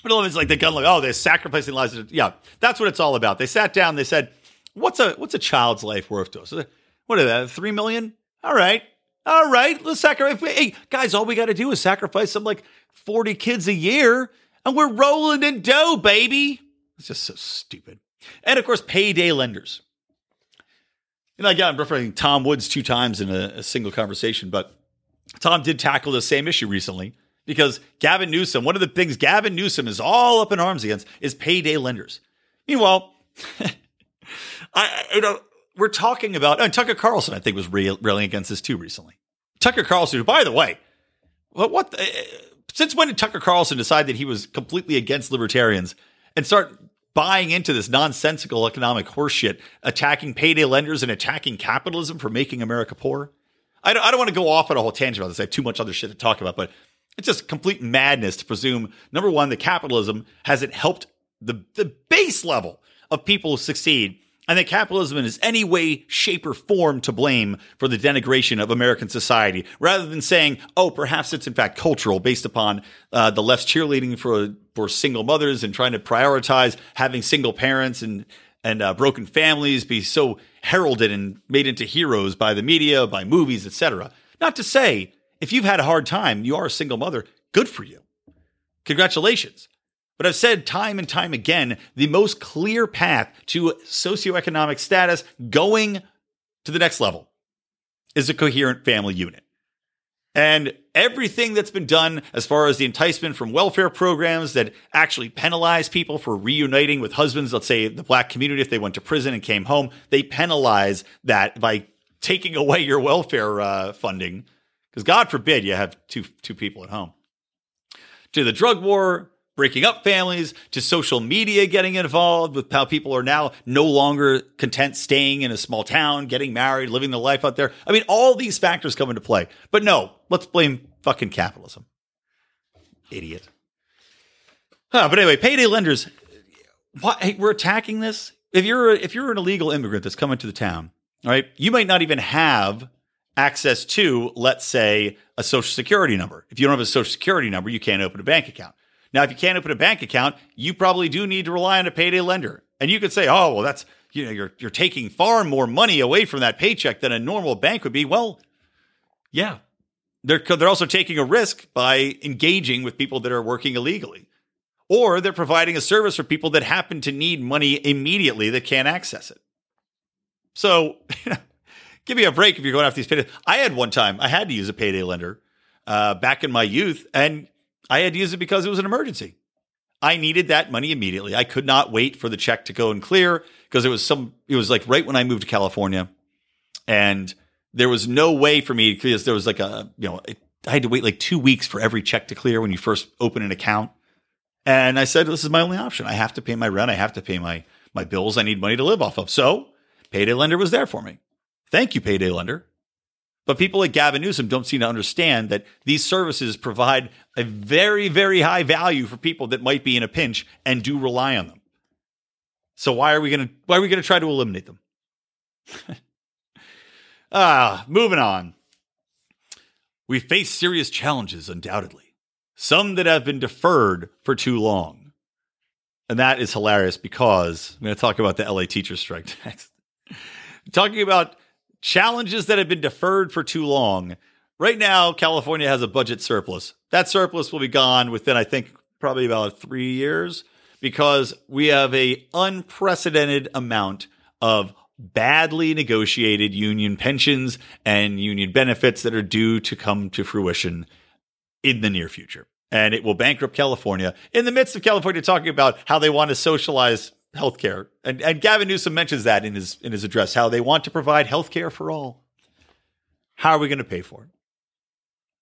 But all of it's like the gun, like, oh, they're sacrificing lives. Yeah, that's what it's all about. They sat down, they said, What's a what's a child's life worth to us? What is that? Three million? All right. All right. Let's sacrifice. Hey, guys, all we got to do is sacrifice some like 40 kids a year, and we're rolling in dough, baby. It's just so stupid. And of course, payday lenders. Know, again, I'm referring to Tom Woods two times in a, a single conversation, but Tom did tackle the same issue recently because Gavin Newsom, one of the things Gavin Newsom is all up in arms against is payday lenders. Meanwhile, I, you know, we're talking about, and Tucker Carlson, I think, was railing against this too recently. Tucker Carlson, by the way, what, what the, since when did Tucker Carlson decide that he was completely against libertarians and start buying into this nonsensical economic horseshit, attacking payday lenders and attacking capitalism for making America poor? I don't, I don't want to go off on a whole tangent about this. I have too much other shit to talk about, but it's just complete madness to presume, number one, that capitalism hasn't helped the, the base level of people succeed and that capitalism is any way, shape, or form to blame for the denigration of American society, rather than saying, oh, perhaps it's in fact cultural, based upon uh, the left's cheerleading for for single mothers and trying to prioritize having single parents and and uh, broken families be so heralded and made into heroes by the media, by movies, etc. Not to say if you've had a hard time, you are a single mother, good for you. Congratulations. But I've said time and time again the most clear path to socioeconomic status going to the next level is a coherent family unit. And everything that's been done as far as the enticement from welfare programs that actually penalize people for reuniting with husbands, let's say the black community, if they went to prison and came home, they penalize that by taking away your welfare uh, funding because God forbid you have two two people at home. To the drug war, breaking up families, to social media getting involved with how people are now no longer content staying in a small town, getting married, living the life out there. I mean, all these factors come into play. But no, let's blame fucking capitalism. Idiot. Huh, but anyway, payday lenders. What, hey, we're attacking this. If you're if you're an illegal immigrant that's coming to the town, all right, you might not even have access to, let's say, a social security number. If you don't have a social security number, you can't open a bank account. Now, if you can't open a bank account, you probably do need to rely on a payday lender. And you could say, oh, well, that's, you know, you're, you're taking far more money away from that paycheck than a normal bank would be. Well, yeah. They're, they're also taking a risk by engaging with people that are working illegally. Or they're providing a service for people that happen to need money immediately that can't access it. So, give me a break if you're going after these payday. I had one time, I had to use a payday lender uh, back in my youth, and I had to use it because it was an emergency. I needed that money immediately. I could not wait for the check to go and clear because it was some, it was like right when I moved to California. And there was no way for me because there was like a, you know, it, I had to wait like two weeks for every check to clear when you first open an account. And I said, this is my only option. I have to pay my rent. I have to pay my, my bills. I need money to live off of. So payday lender was there for me. Thank you, payday lender. But people like Gavin Newsom don't seem to understand that these services provide a very, very high value for people that might be in a pinch and do rely on them. So why are we going to why are we going to try to eliminate them? ah, moving on. We face serious challenges undoubtedly. Some that have been deferred for too long. And that is hilarious because I'm going to talk about the LA teacher strike next. Talking about challenges that have been deferred for too long. Right now, California has a budget surplus. That surplus will be gone within, I think, probably about three years because we have a unprecedented amount of badly negotiated union pensions and union benefits that are due to come to fruition in the near future. And it will bankrupt California in the midst of California talking about how they want to socialize healthcare. And, and Gavin Newsom mentions that in his in his address, how they want to provide healthcare for all. How are we going to pay for it?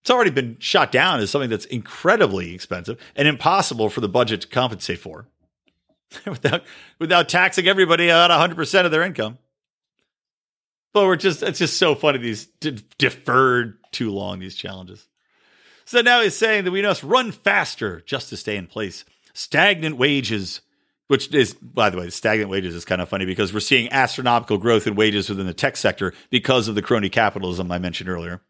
It's already been shot down as something that's incredibly expensive and impossible for the budget to compensate for without without taxing everybody at 100% of their income. But we're just it's just so funny these deferred too long these challenges. So now he's saying that we must run faster just to stay in place. Stagnant wages, which is, by the way, stagnant wages is kind of funny because we're seeing astronomical growth in wages within the tech sector because of the crony capitalism I mentioned earlier.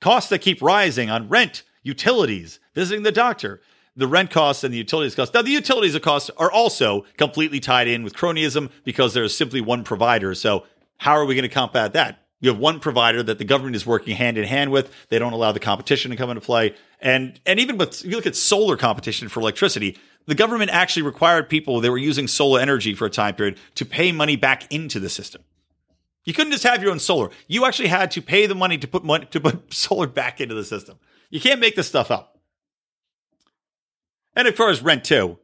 Costs that keep rising on rent, utilities, visiting the doctor, the rent costs and the utilities costs. Now, the utilities costs are also completely tied in with cronyism because there's simply one provider. So, how are we going to combat that? You have one provider that the government is working hand in hand with. They don't allow the competition to come into play. And and even with you look at solar competition for electricity, the government actually required people that were using solar energy for a time period to pay money back into the system. You couldn't just have your own solar. You actually had to pay the money to put money to put solar back into the system. You can't make this stuff up. And far as rent too,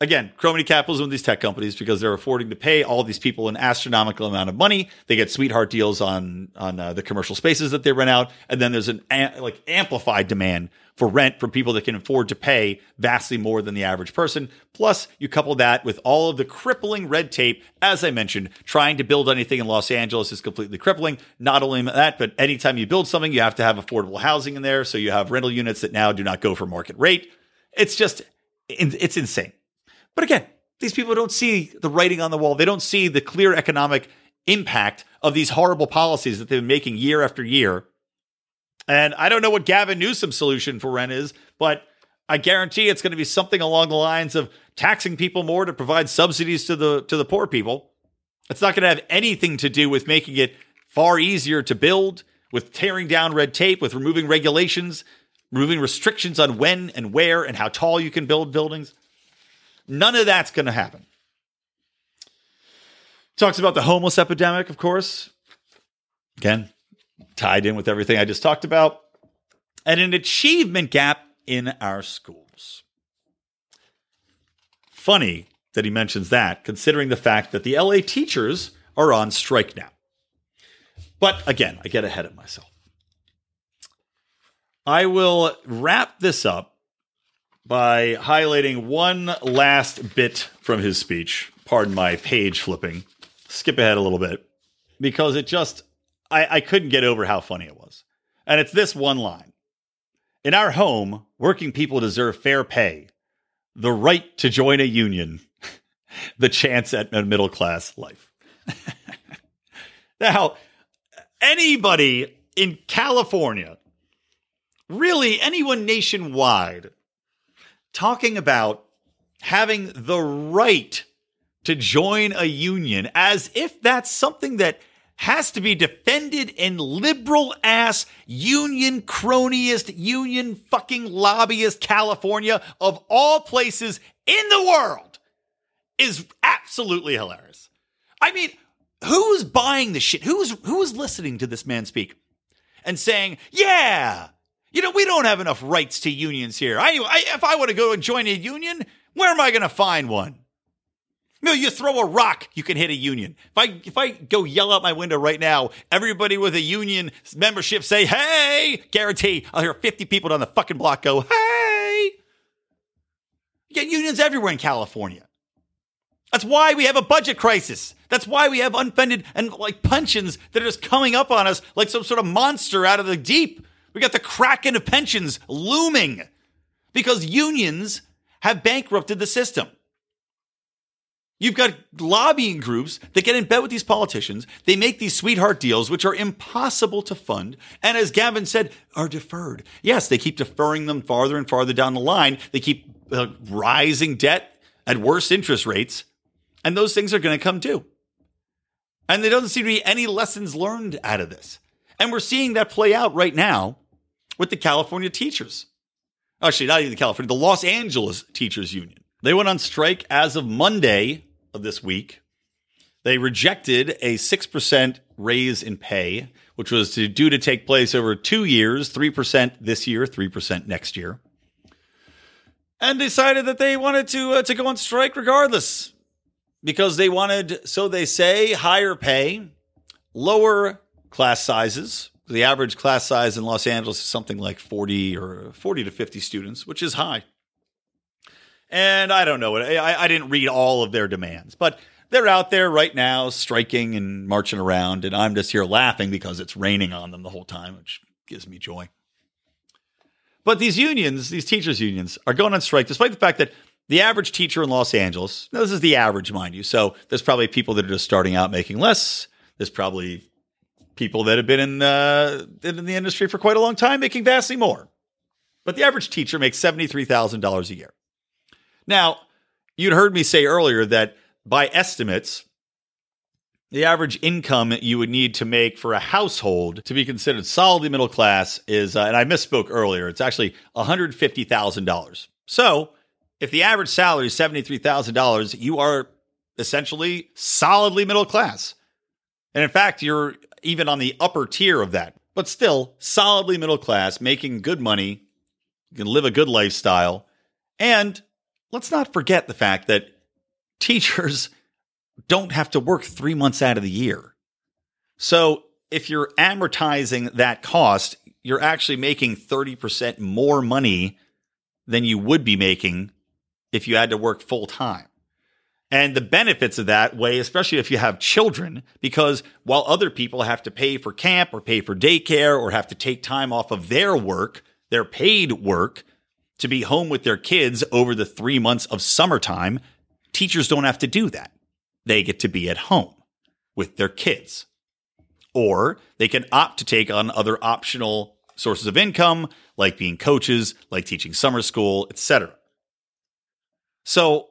again, crony capitalism with these tech companies because they're affording to pay all these people an astronomical amount of money. They get sweetheart deals on on uh, the commercial spaces that they rent out, and then there's an like amplified demand for rent from people that can afford to pay vastly more than the average person. Plus, you couple that with all of the crippling red tape. As I mentioned, trying to build anything in Los Angeles is completely crippling. Not only that, but anytime you build something, you have to have affordable housing in there. So you have rental units that now do not go for market rate. It's just it's insane. But again, these people don't see the writing on the wall. They don't see the clear economic impact of these horrible policies that they've been making year after year. And I don't know what Gavin Newsom's solution for rent is, but I guarantee it's going to be something along the lines of taxing people more to provide subsidies to the to the poor people. It's not going to have anything to do with making it far easier to build, with tearing down red tape, with removing regulations, removing restrictions on when and where and how tall you can build buildings. None of that's going to happen. Talks about the homeless epidemic, of course. Again, tied in with everything I just talked about. And an achievement gap in our schools. Funny that he mentions that, considering the fact that the LA teachers are on strike now. But again, I get ahead of myself. I will wrap this up by highlighting one last bit from his speech. Pardon my page flipping. Skip ahead a little bit because it just, I, I couldn't get over how funny it was. And it's this one line In our home, working people deserve fair pay. the right to join a union, the chance at a middle class life. now, anybody in California, really anyone nationwide, talking about having the right to join a union as if that's something that has to be defended in liberal ass union cronyist union fucking lobbyist California of all places in the world is absolutely hilarious. I mean, who's buying the shit? Who's who's listening to this man speak and saying, "Yeah, you know, we don't have enough rights to unions here. I, I if I want to go and join a union, where am I going to find one?" No, you throw a rock, you can hit a union. If I if I go yell out my window right now, everybody with a union membership say, "Hey!" Guarantee I'll hear 50 people down the fucking block go, "Hey!" You get unions everywhere in California. That's why we have a budget crisis. That's why we have unfunded and like pensions that are just coming up on us like some sort of monster out of the deep. We got the kraken of pensions looming because unions have bankrupted the system. You've got lobbying groups that get in bed with these politicians. They make these sweetheart deals, which are impossible to fund. And as Gavin said, are deferred. Yes, they keep deferring them farther and farther down the line. They keep uh, rising debt at worse interest rates. And those things are going to come due. And there doesn't seem to be any lessons learned out of this. And we're seeing that play out right now with the California teachers. Actually, not even the California, the Los Angeles Teachers Union. They went on strike as of Monday this week, they rejected a 6% raise in pay, which was to, due to take place over two years 3% this year, 3% next year. And decided that they wanted to, uh, to go on strike regardless because they wanted, so they say, higher pay, lower class sizes. The average class size in Los Angeles is something like 40 or 40 to 50 students, which is high. And I don't know. I, I didn't read all of their demands, but they're out there right now striking and marching around. And I'm just here laughing because it's raining on them the whole time, which gives me joy. But these unions, these teachers' unions, are going on strike despite the fact that the average teacher in Los Angeles, now this is the average, mind you. So there's probably people that are just starting out making less. There's probably people that have been in, uh, in the industry for quite a long time making vastly more. But the average teacher makes $73,000 a year. Now, you'd heard me say earlier that by estimates, the average income you would need to make for a household to be considered solidly middle class is, uh, and I misspoke earlier, it's actually $150,000. So if the average salary is $73,000, you are essentially solidly middle class. And in fact, you're even on the upper tier of that, but still solidly middle class, making good money, you can live a good lifestyle, and let's not forget the fact that teachers don't have to work three months out of the year. So if you're amortizing that cost, you're actually making 30% more money than you would be making if you had to work full time. And the benefits of that way, especially if you have children, because while other people have to pay for camp or pay for daycare or have to take time off of their work, their paid work, to be home with their kids over the three months of summertime, teachers don't have to do that. They get to be at home with their kids. Or they can opt to take on other optional sources of income, like being coaches, like teaching summer school, etc. So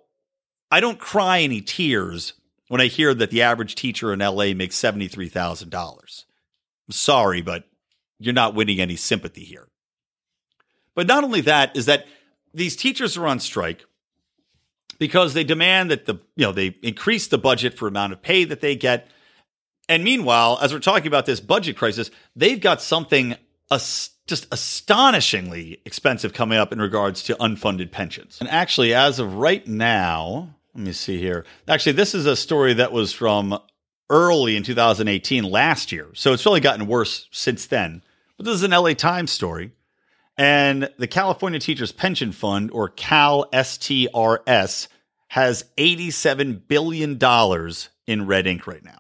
I don't cry any tears when I hear that the average teacher in LA makes $73,000. I'm sorry, but you're not winning any sympathy here. But not only that is that these teachers are on strike because they demand that the you know they increase the budget for amount of pay that they get. And meanwhile, as we're talking about this budget crisis, they've got something just astonishingly expensive coming up in regards to unfunded pensions. And actually, as of right now, let me see here. Actually, this is a story that was from early in 2018, last year. So it's really gotten worse since then. But this is an LA Times story. And the California Teachers Pension Fund, or Cal STRS, has $87 billion in red ink right now.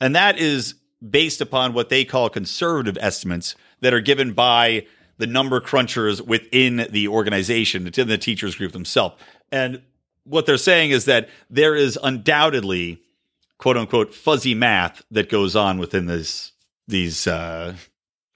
And that is based upon what they call conservative estimates that are given by the number crunchers within the organization, within the teachers group themselves. And what they're saying is that there is undoubtedly quote unquote fuzzy math that goes on within this these uh,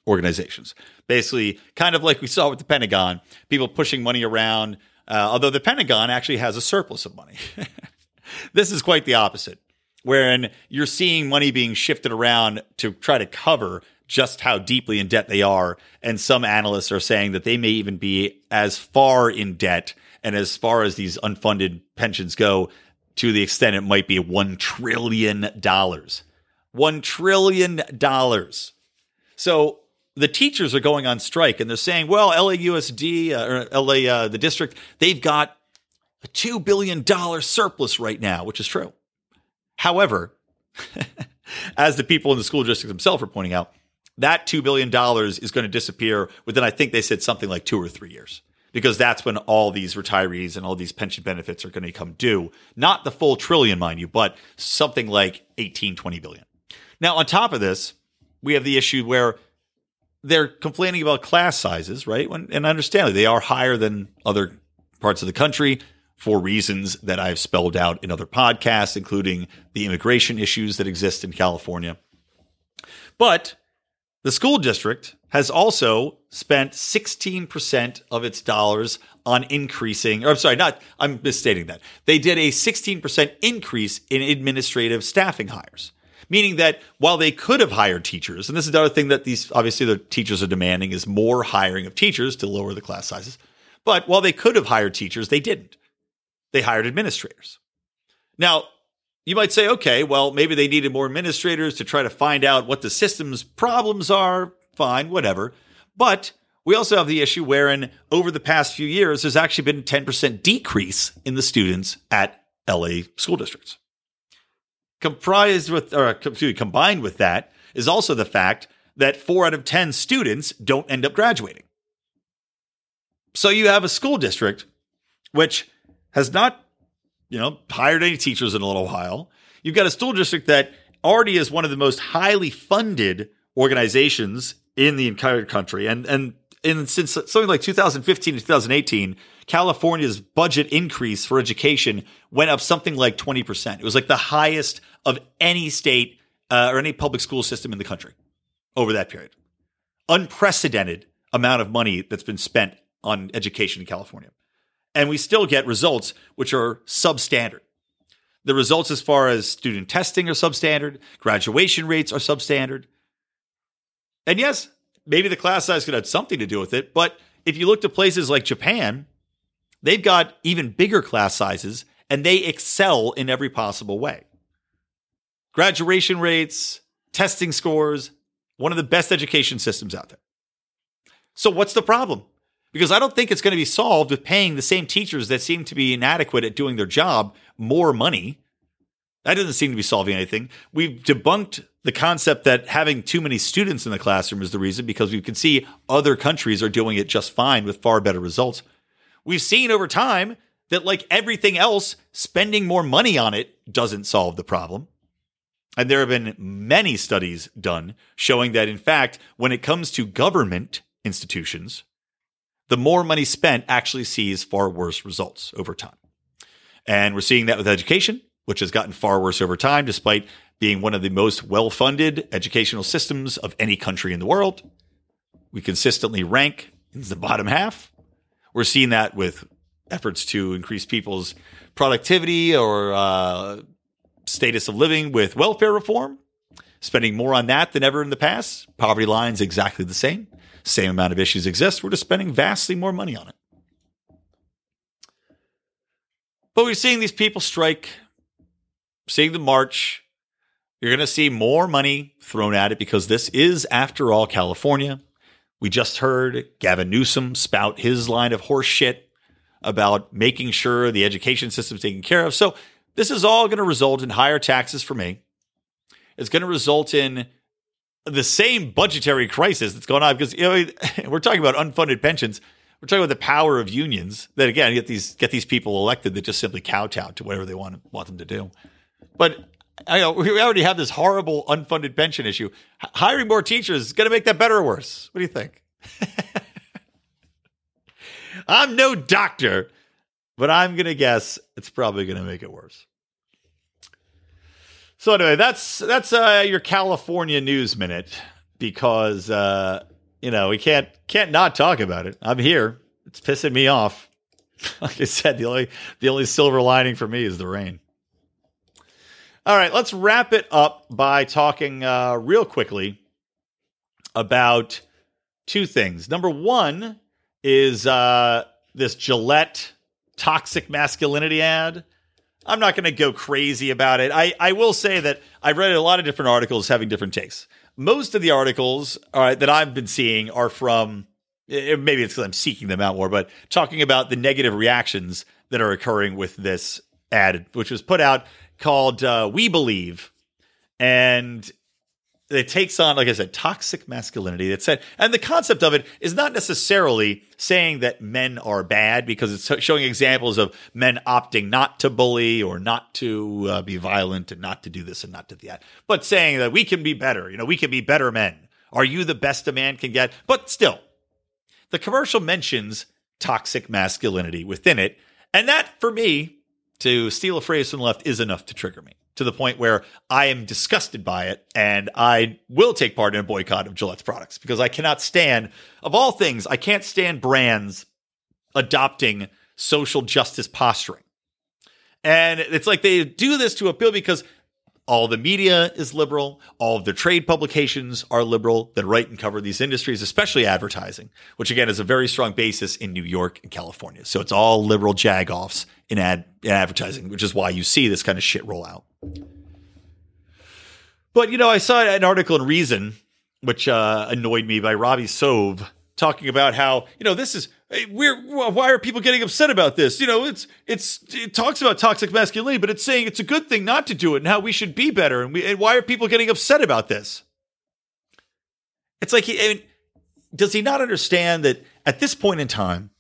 organizations. Basically, kind of like we saw with the Pentagon, people pushing money around. Uh, although the Pentagon actually has a surplus of money. this is quite the opposite, wherein you're seeing money being shifted around to try to cover just how deeply in debt they are. And some analysts are saying that they may even be as far in debt and as far as these unfunded pensions go to the extent it might be $1 trillion. $1 trillion. So the teachers are going on strike and they're saying, well, LAUSD uh, or LA, uh, the district, they've got a $2 billion surplus right now, which is true. However, as the people in the school district themselves are pointing out, that $2 billion is going to disappear within, I think they said something like two or three years, because that's when all these retirees and all these pension benefits are going to come due. Not the full trillion, mind you, but something like 18, 20 billion. Now, on top of this, we have the issue where they're complaining about class sizes, right? When, and understandably, they are higher than other parts of the country for reasons that I've spelled out in other podcasts, including the immigration issues that exist in California. But the school district has also spent 16% of its dollars on increasing, or I'm sorry, not, I'm misstating that. They did a 16% increase in administrative staffing hires meaning that while they could have hired teachers, and this is the other thing that these obviously the teachers are demanding is more hiring of teachers to lower the class sizes. But while they could have hired teachers, they didn't. They hired administrators. Now, you might say, okay, well, maybe they needed more administrators to try to find out what the system's problems are. Fine, whatever. But we also have the issue wherein over the past few years, there's actually been a 10% decrease in the students at LA school districts. Comprised with, or excuse me, combined with that is also the fact that four out of 10 students don't end up graduating. So you have a school district which has not, you know, hired any teachers in a little while. You've got a school district that already is one of the most highly funded organizations in the entire country. And, and in since something like 2015 to 2018, California's budget increase for education went up something like 20%. It was like the highest of any state uh, or any public school system in the country over that period. Unprecedented amount of money that's been spent on education in California. And we still get results which are substandard. The results as far as student testing are substandard, graduation rates are substandard. And yes, maybe the class size could have something to do with it, but if you look to places like Japan, they've got even bigger class sizes and they excel in every possible way graduation rates, testing scores, one of the best education systems out there. So, what's the problem? Because I don't think it's going to be solved with paying the same teachers that seem to be inadequate at doing their job more money. That doesn't seem to be solving anything. We've debunked the concept that having too many students in the classroom is the reason because we can see other countries are doing it just fine with far better results. We've seen over time that, like everything else, spending more money on it doesn't solve the problem. And there have been many studies done showing that, in fact, when it comes to government institutions, the more money spent actually sees far worse results over time. And we're seeing that with education, which has gotten far worse over time, despite being one of the most well funded educational systems of any country in the world. We consistently rank in the bottom half. We're seeing that with efforts to increase people's productivity or uh, status of living with welfare reform, spending more on that than ever in the past. Poverty line's exactly the same. Same amount of issues exist. We're just spending vastly more money on it. But we're seeing these people strike, seeing the march. You're going to see more money thrown at it because this is, after all, California. We just heard Gavin Newsom spout his line of horse shit about making sure the education system is taken care of. So this is all going to result in higher taxes for me. It's going to result in the same budgetary crisis that's going on because you know we're talking about unfunded pensions. We're talking about the power of unions that again get these get these people elected that just simply kowtow to whatever they want want them to do. But I know we already have this horrible unfunded pension issue. H- hiring more teachers is going to make that better or worse. What do you think? I'm no doctor, but I'm going to guess it's probably going to make it worse. So anyway, that's that's uh, your California news minute because uh, you know we can't can't not talk about it. I'm here. It's pissing me off. Like I said, the only the only silver lining for me is the rain. All right, let's wrap it up by talking uh, real quickly about two things. Number one is uh, this Gillette toxic masculinity ad. I'm not going to go crazy about it. I, I will say that I've read a lot of different articles having different takes. Most of the articles uh, that I've been seeing are from eh, maybe it's because I'm seeking them out more, but talking about the negative reactions that are occurring with this ad, which was put out called uh, We Believe. And it takes on, like I said, toxic masculinity. It said, and the concept of it is not necessarily saying that men are bad because it's showing examples of men opting not to bully or not to uh, be violent and not to do this and not to that, but saying that we can be better. You know, we can be better men. Are you the best a man can get? But still, the commercial mentions toxic masculinity within it, and that for me, to steal a phrase from the left, is enough to trigger me to the point where I am disgusted by it and I will take part in a boycott of Gillette's products because I cannot stand, of all things, I can't stand brands adopting social justice posturing. And it's like they do this to appeal because all the media is liberal, all of the trade publications are liberal that write and cover these industries, especially advertising, which again is a very strong basis in New York and California. So it's all liberal jagoffs in ad in advertising, which is why you see this kind of shit roll out. But you know, I saw an article in Reason, which uh, annoyed me by Robbie Soave talking about how you know this is eh, we're why are people getting upset about this? You know, it's it's it talks about toxic masculinity, but it's saying it's a good thing not to do it and how we should be better. And, we, and why are people getting upset about this? It's like, he, I mean, does he not understand that at this point in time,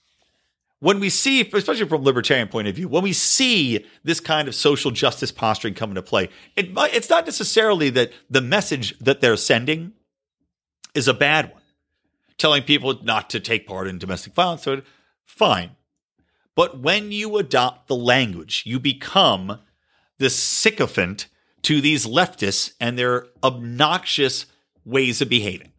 when we see, especially from libertarian point of view, when we see this kind of social justice posturing come into play, it, it's not necessarily that the message that they're sending is a bad one. Telling people not to take part in domestic violence, fine. But when you adopt the language, you become the sycophant to these leftists and their obnoxious ways of behaving.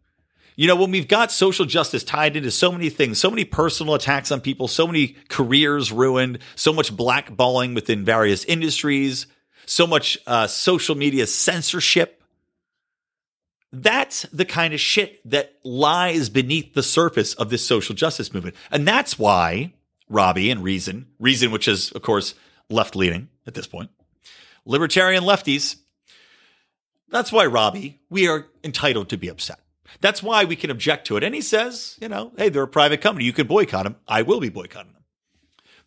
You know, when we've got social justice tied into so many things, so many personal attacks on people, so many careers ruined, so much blackballing within various industries, so much uh, social media censorship. That's the kind of shit that lies beneath the surface of this social justice movement. And that's why Robbie and Reason, Reason, which is, of course, left leaning at this point, libertarian lefties, that's why, Robbie, we are entitled to be upset. That's why we can object to it. And he says, you know, hey, they're a private company. You can boycott them. I will be boycotting them.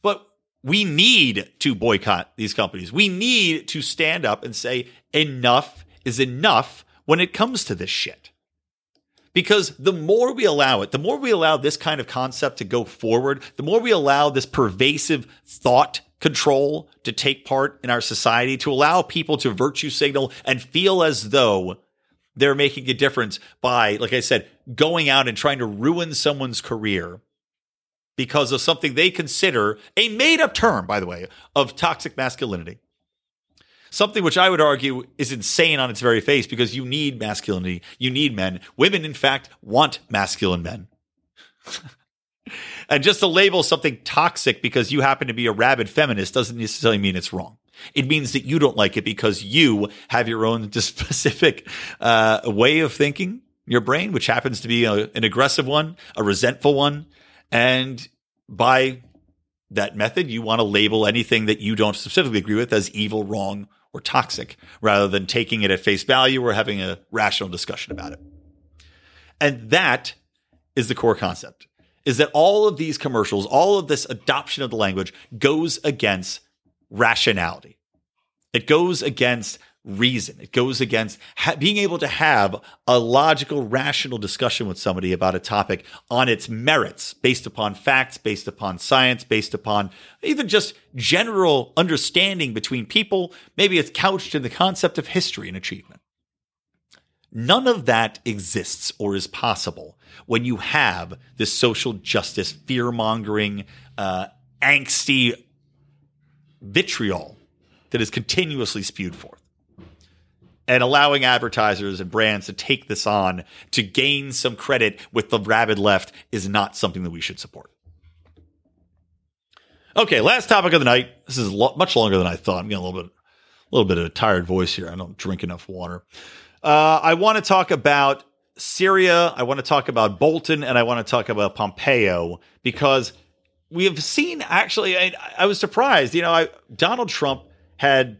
But we need to boycott these companies. We need to stand up and say enough is enough when it comes to this shit. Because the more we allow it, the more we allow this kind of concept to go forward, the more we allow this pervasive thought control to take part in our society, to allow people to virtue signal and feel as though they're making a difference by, like I said, going out and trying to ruin someone's career because of something they consider a made up term, by the way, of toxic masculinity. Something which I would argue is insane on its very face because you need masculinity. You need men. Women, in fact, want masculine men. and just to label something toxic because you happen to be a rabid feminist doesn't necessarily mean it's wrong. It means that you don't like it because you have your own specific uh, way of thinking, your brain, which happens to be a, an aggressive one, a resentful one. And by that method, you want to label anything that you don't specifically agree with as evil, wrong, or toxic, rather than taking it at face value or having a rational discussion about it. And that is the core concept is that all of these commercials, all of this adoption of the language goes against rationality. It goes against reason. It goes against ha- being able to have a logical, rational discussion with somebody about a topic on its merits, based upon facts, based upon science, based upon even just general understanding between people. Maybe it's couched in the concept of history and achievement. None of that exists or is possible when you have this social justice, fear mongering, uh, angsty vitriol that is continuously spewed forth. And allowing advertisers and brands to take this on to gain some credit with the rabid left is not something that we should support. Okay, last topic of the night. This is lo- much longer than I thought. I'm getting a little bit, a little bit of a tired voice here. I don't drink enough water. Uh, I want to talk about Syria. I want to talk about Bolton, and I want to talk about Pompeo because we have seen. Actually, I, I was surprised. You know, I, Donald Trump had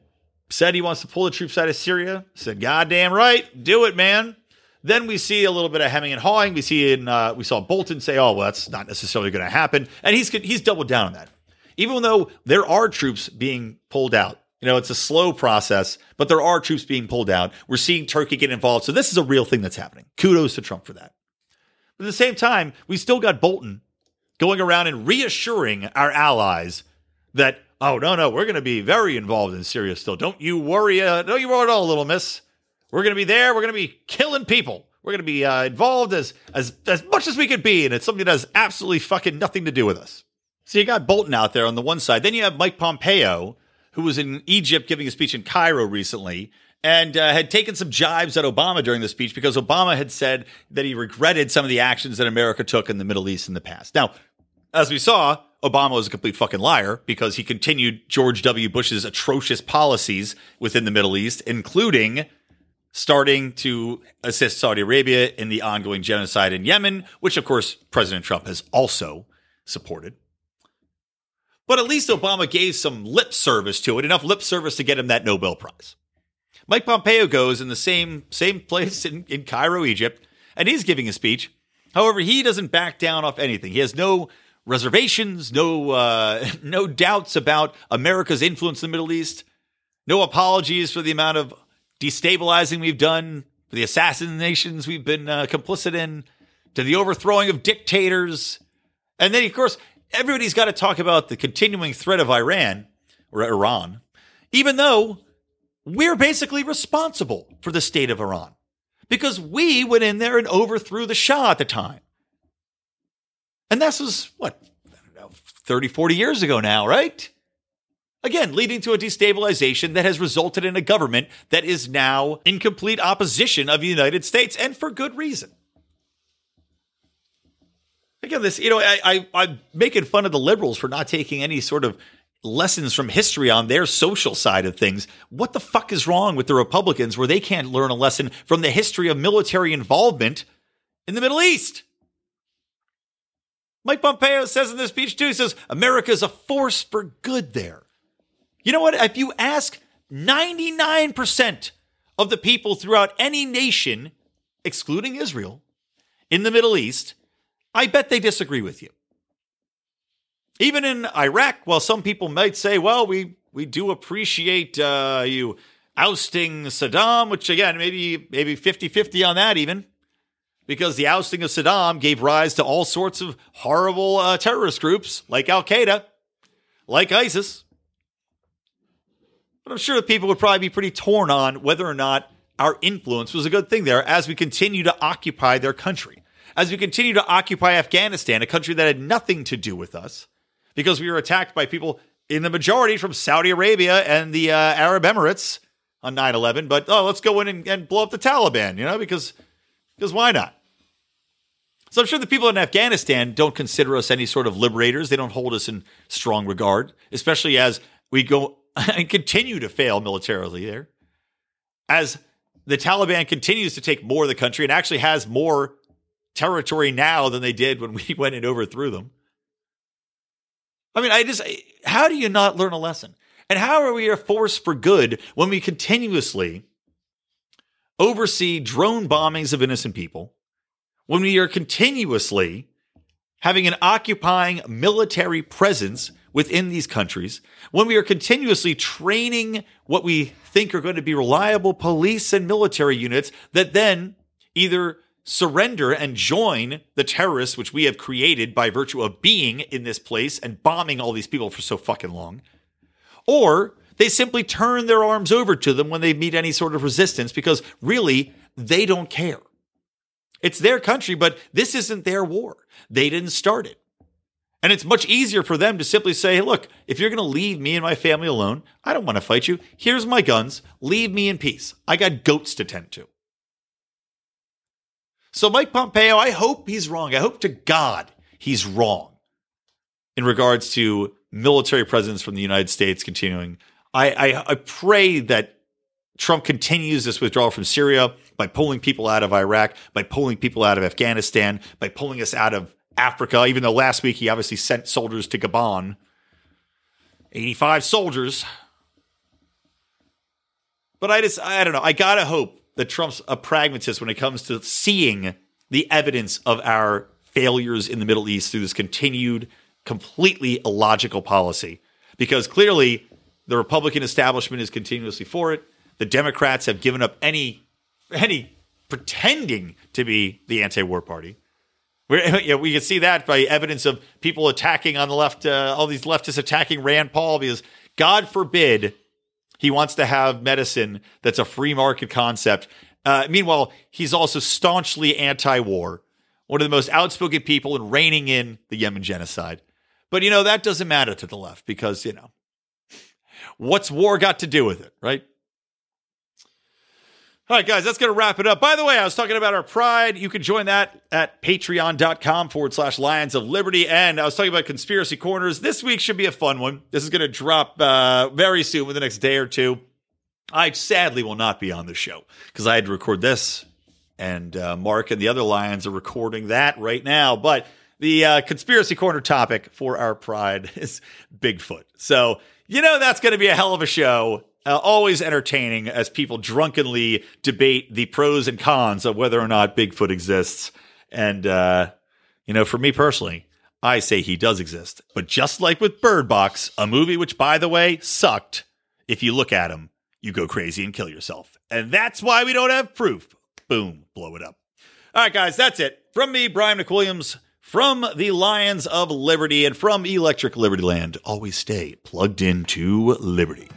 said he wants to pull the troops out of Syria. Said, "Goddamn right, do it, man." Then we see a little bit of hemming and hawing. We see in uh, we saw Bolton say, "Oh, well, that's not necessarily going to happen," and he's he's doubled down on that. Even though there are troops being pulled out, you know, it's a slow process, but there are troops being pulled out. We're seeing Turkey get involved, so this is a real thing that's happening. Kudos to Trump for that. But at the same time, we still got Bolton going around and reassuring our allies that oh no no we're going to be very involved in Syria still. Don't you worry, uh, don't you worry at all, little miss. We're going to be there. We're going to be killing people. We're going to be uh, involved as as as much as we could be, and it's something that has absolutely fucking nothing to do with us. So you got Bolton out there on the one side. Then you have Mike Pompeo, who was in Egypt giving a speech in Cairo recently, and uh, had taken some jibes at Obama during the speech because Obama had said that he regretted some of the actions that America took in the Middle East in the past. Now, as we saw, Obama was a complete fucking liar because he continued George W. Bush's atrocious policies within the Middle East, including starting to assist Saudi Arabia in the ongoing genocide in Yemen, which of course President Trump has also supported. But at least Obama gave some lip service to it, enough lip service to get him that Nobel Prize. Mike Pompeo goes in the same same place in, in Cairo, Egypt, and he's giving a speech. However, he doesn't back down off anything. He has no reservations, no uh, no doubts about America's influence in the Middle East, no apologies for the amount of destabilizing we've done, for the assassinations we've been uh, complicit in, to the overthrowing of dictators, and then of course everybody's got to talk about the continuing threat of Iran or Iran, even though we're basically responsible for the state of Iran because we went in there and overthrew the Shah at the time. And this was what, I don't know, 30, 40 years ago now, right? Again, leading to a destabilization that has resulted in a government that is now in complete opposition of the United States and for good reason. Again, this, you know, I, I, I'm making fun of the liberals for not taking any sort of lessons from history on their social side of things. What the fuck is wrong with the Republicans where they can't learn a lesson from the history of military involvement in the Middle East? Mike Pompeo says in this speech too, he says, America is a force for good there. You know what? If you ask 99% of the people throughout any nation, excluding Israel, in the Middle East, I bet they disagree with you. Even in Iraq, while some people might say, well, we, we do appreciate uh, you ousting Saddam, which again, maybe maybe 50-50 on that even, because the ousting of Saddam gave rise to all sorts of horrible uh, terrorist groups like Al-Qaeda, like ISIS. But I'm sure that people would probably be pretty torn on whether or not our influence was a good thing there as we continue to occupy their country as we continue to occupy Afghanistan, a country that had nothing to do with us, because we were attacked by people in the majority from Saudi Arabia and the uh, Arab Emirates on 9 11. But oh, let's go in and, and blow up the Taliban, you know, because, because why not? So I'm sure the people in Afghanistan don't consider us any sort of liberators. They don't hold us in strong regard, especially as we go and continue to fail militarily there. As the Taliban continues to take more of the country and actually has more territory now than they did when we went and overthrew them. I mean, I just, how do you not learn a lesson? And how are we a force for good when we continuously oversee drone bombings of innocent people, when we are continuously having an occupying military presence within these countries, when we are continuously training what we think are going to be reliable police and military units that then either surrender and join the terrorists which we have created by virtue of being in this place and bombing all these people for so fucking long. Or They simply turn their arms over to them when they meet any sort of resistance because really, they don't care. It's their country, but this isn't their war. They didn't start it. And it's much easier for them to simply say, hey, look, if you're going to leave me and my family alone, I don't want to fight you. Here's my guns. Leave me in peace. I got goats to tend to. So, Mike Pompeo, I hope he's wrong. I hope to God he's wrong in regards to military presence from the United States continuing. I, I, I pray that Trump continues this withdrawal from Syria by pulling people out of Iraq, by pulling people out of Afghanistan, by pulling us out of Africa, even though last week he obviously sent soldiers to Gabon. 85 soldiers. But I just, I don't know. I gotta hope that Trump's a pragmatist when it comes to seeing the evidence of our failures in the Middle East through this continued, completely illogical policy. Because clearly the Republican establishment is continuously for it. The Democrats have given up any any pretending to be the anti-war party. We're, you know, we can see that by evidence of people attacking on the left, uh, all these leftists attacking Rand Paul because God forbid he wants to have medicine that's a free market concept. Uh, meanwhile, he's also staunchly anti-war, one of the most outspoken people in reining in the Yemen genocide. But you know that doesn't matter to the left because you know what's war got to do with it, right? All right, guys, that's going to wrap it up. By the way, I was talking about our pride. You can join that at patreon.com forward slash Lions of Liberty. And I was talking about Conspiracy Corners. This week should be a fun one. This is going to drop uh, very soon, within the next day or two. I sadly will not be on the show because I had to record this, and uh, Marc and the other Lions are recording that right now. But the uh, Conspiracy Corner topic for our pride is Bigfoot. So, you know, that's going to be a hell of a show uh, always entertaining as people drunkenly debate the pros and cons of whether or not Bigfoot exists. And, uh, you know, for me personally, I say he does exist. But just like with Bird Box, a movie which, by the way, sucked, if you look at him, you go crazy and kill yourself. And that's why we don't have proof. Boom, blow it up. All right, guys, that's it. From me, Brian McWilliams, from the Lions of Liberty, and from Electric Liberty Land, always stay plugged into Liberty.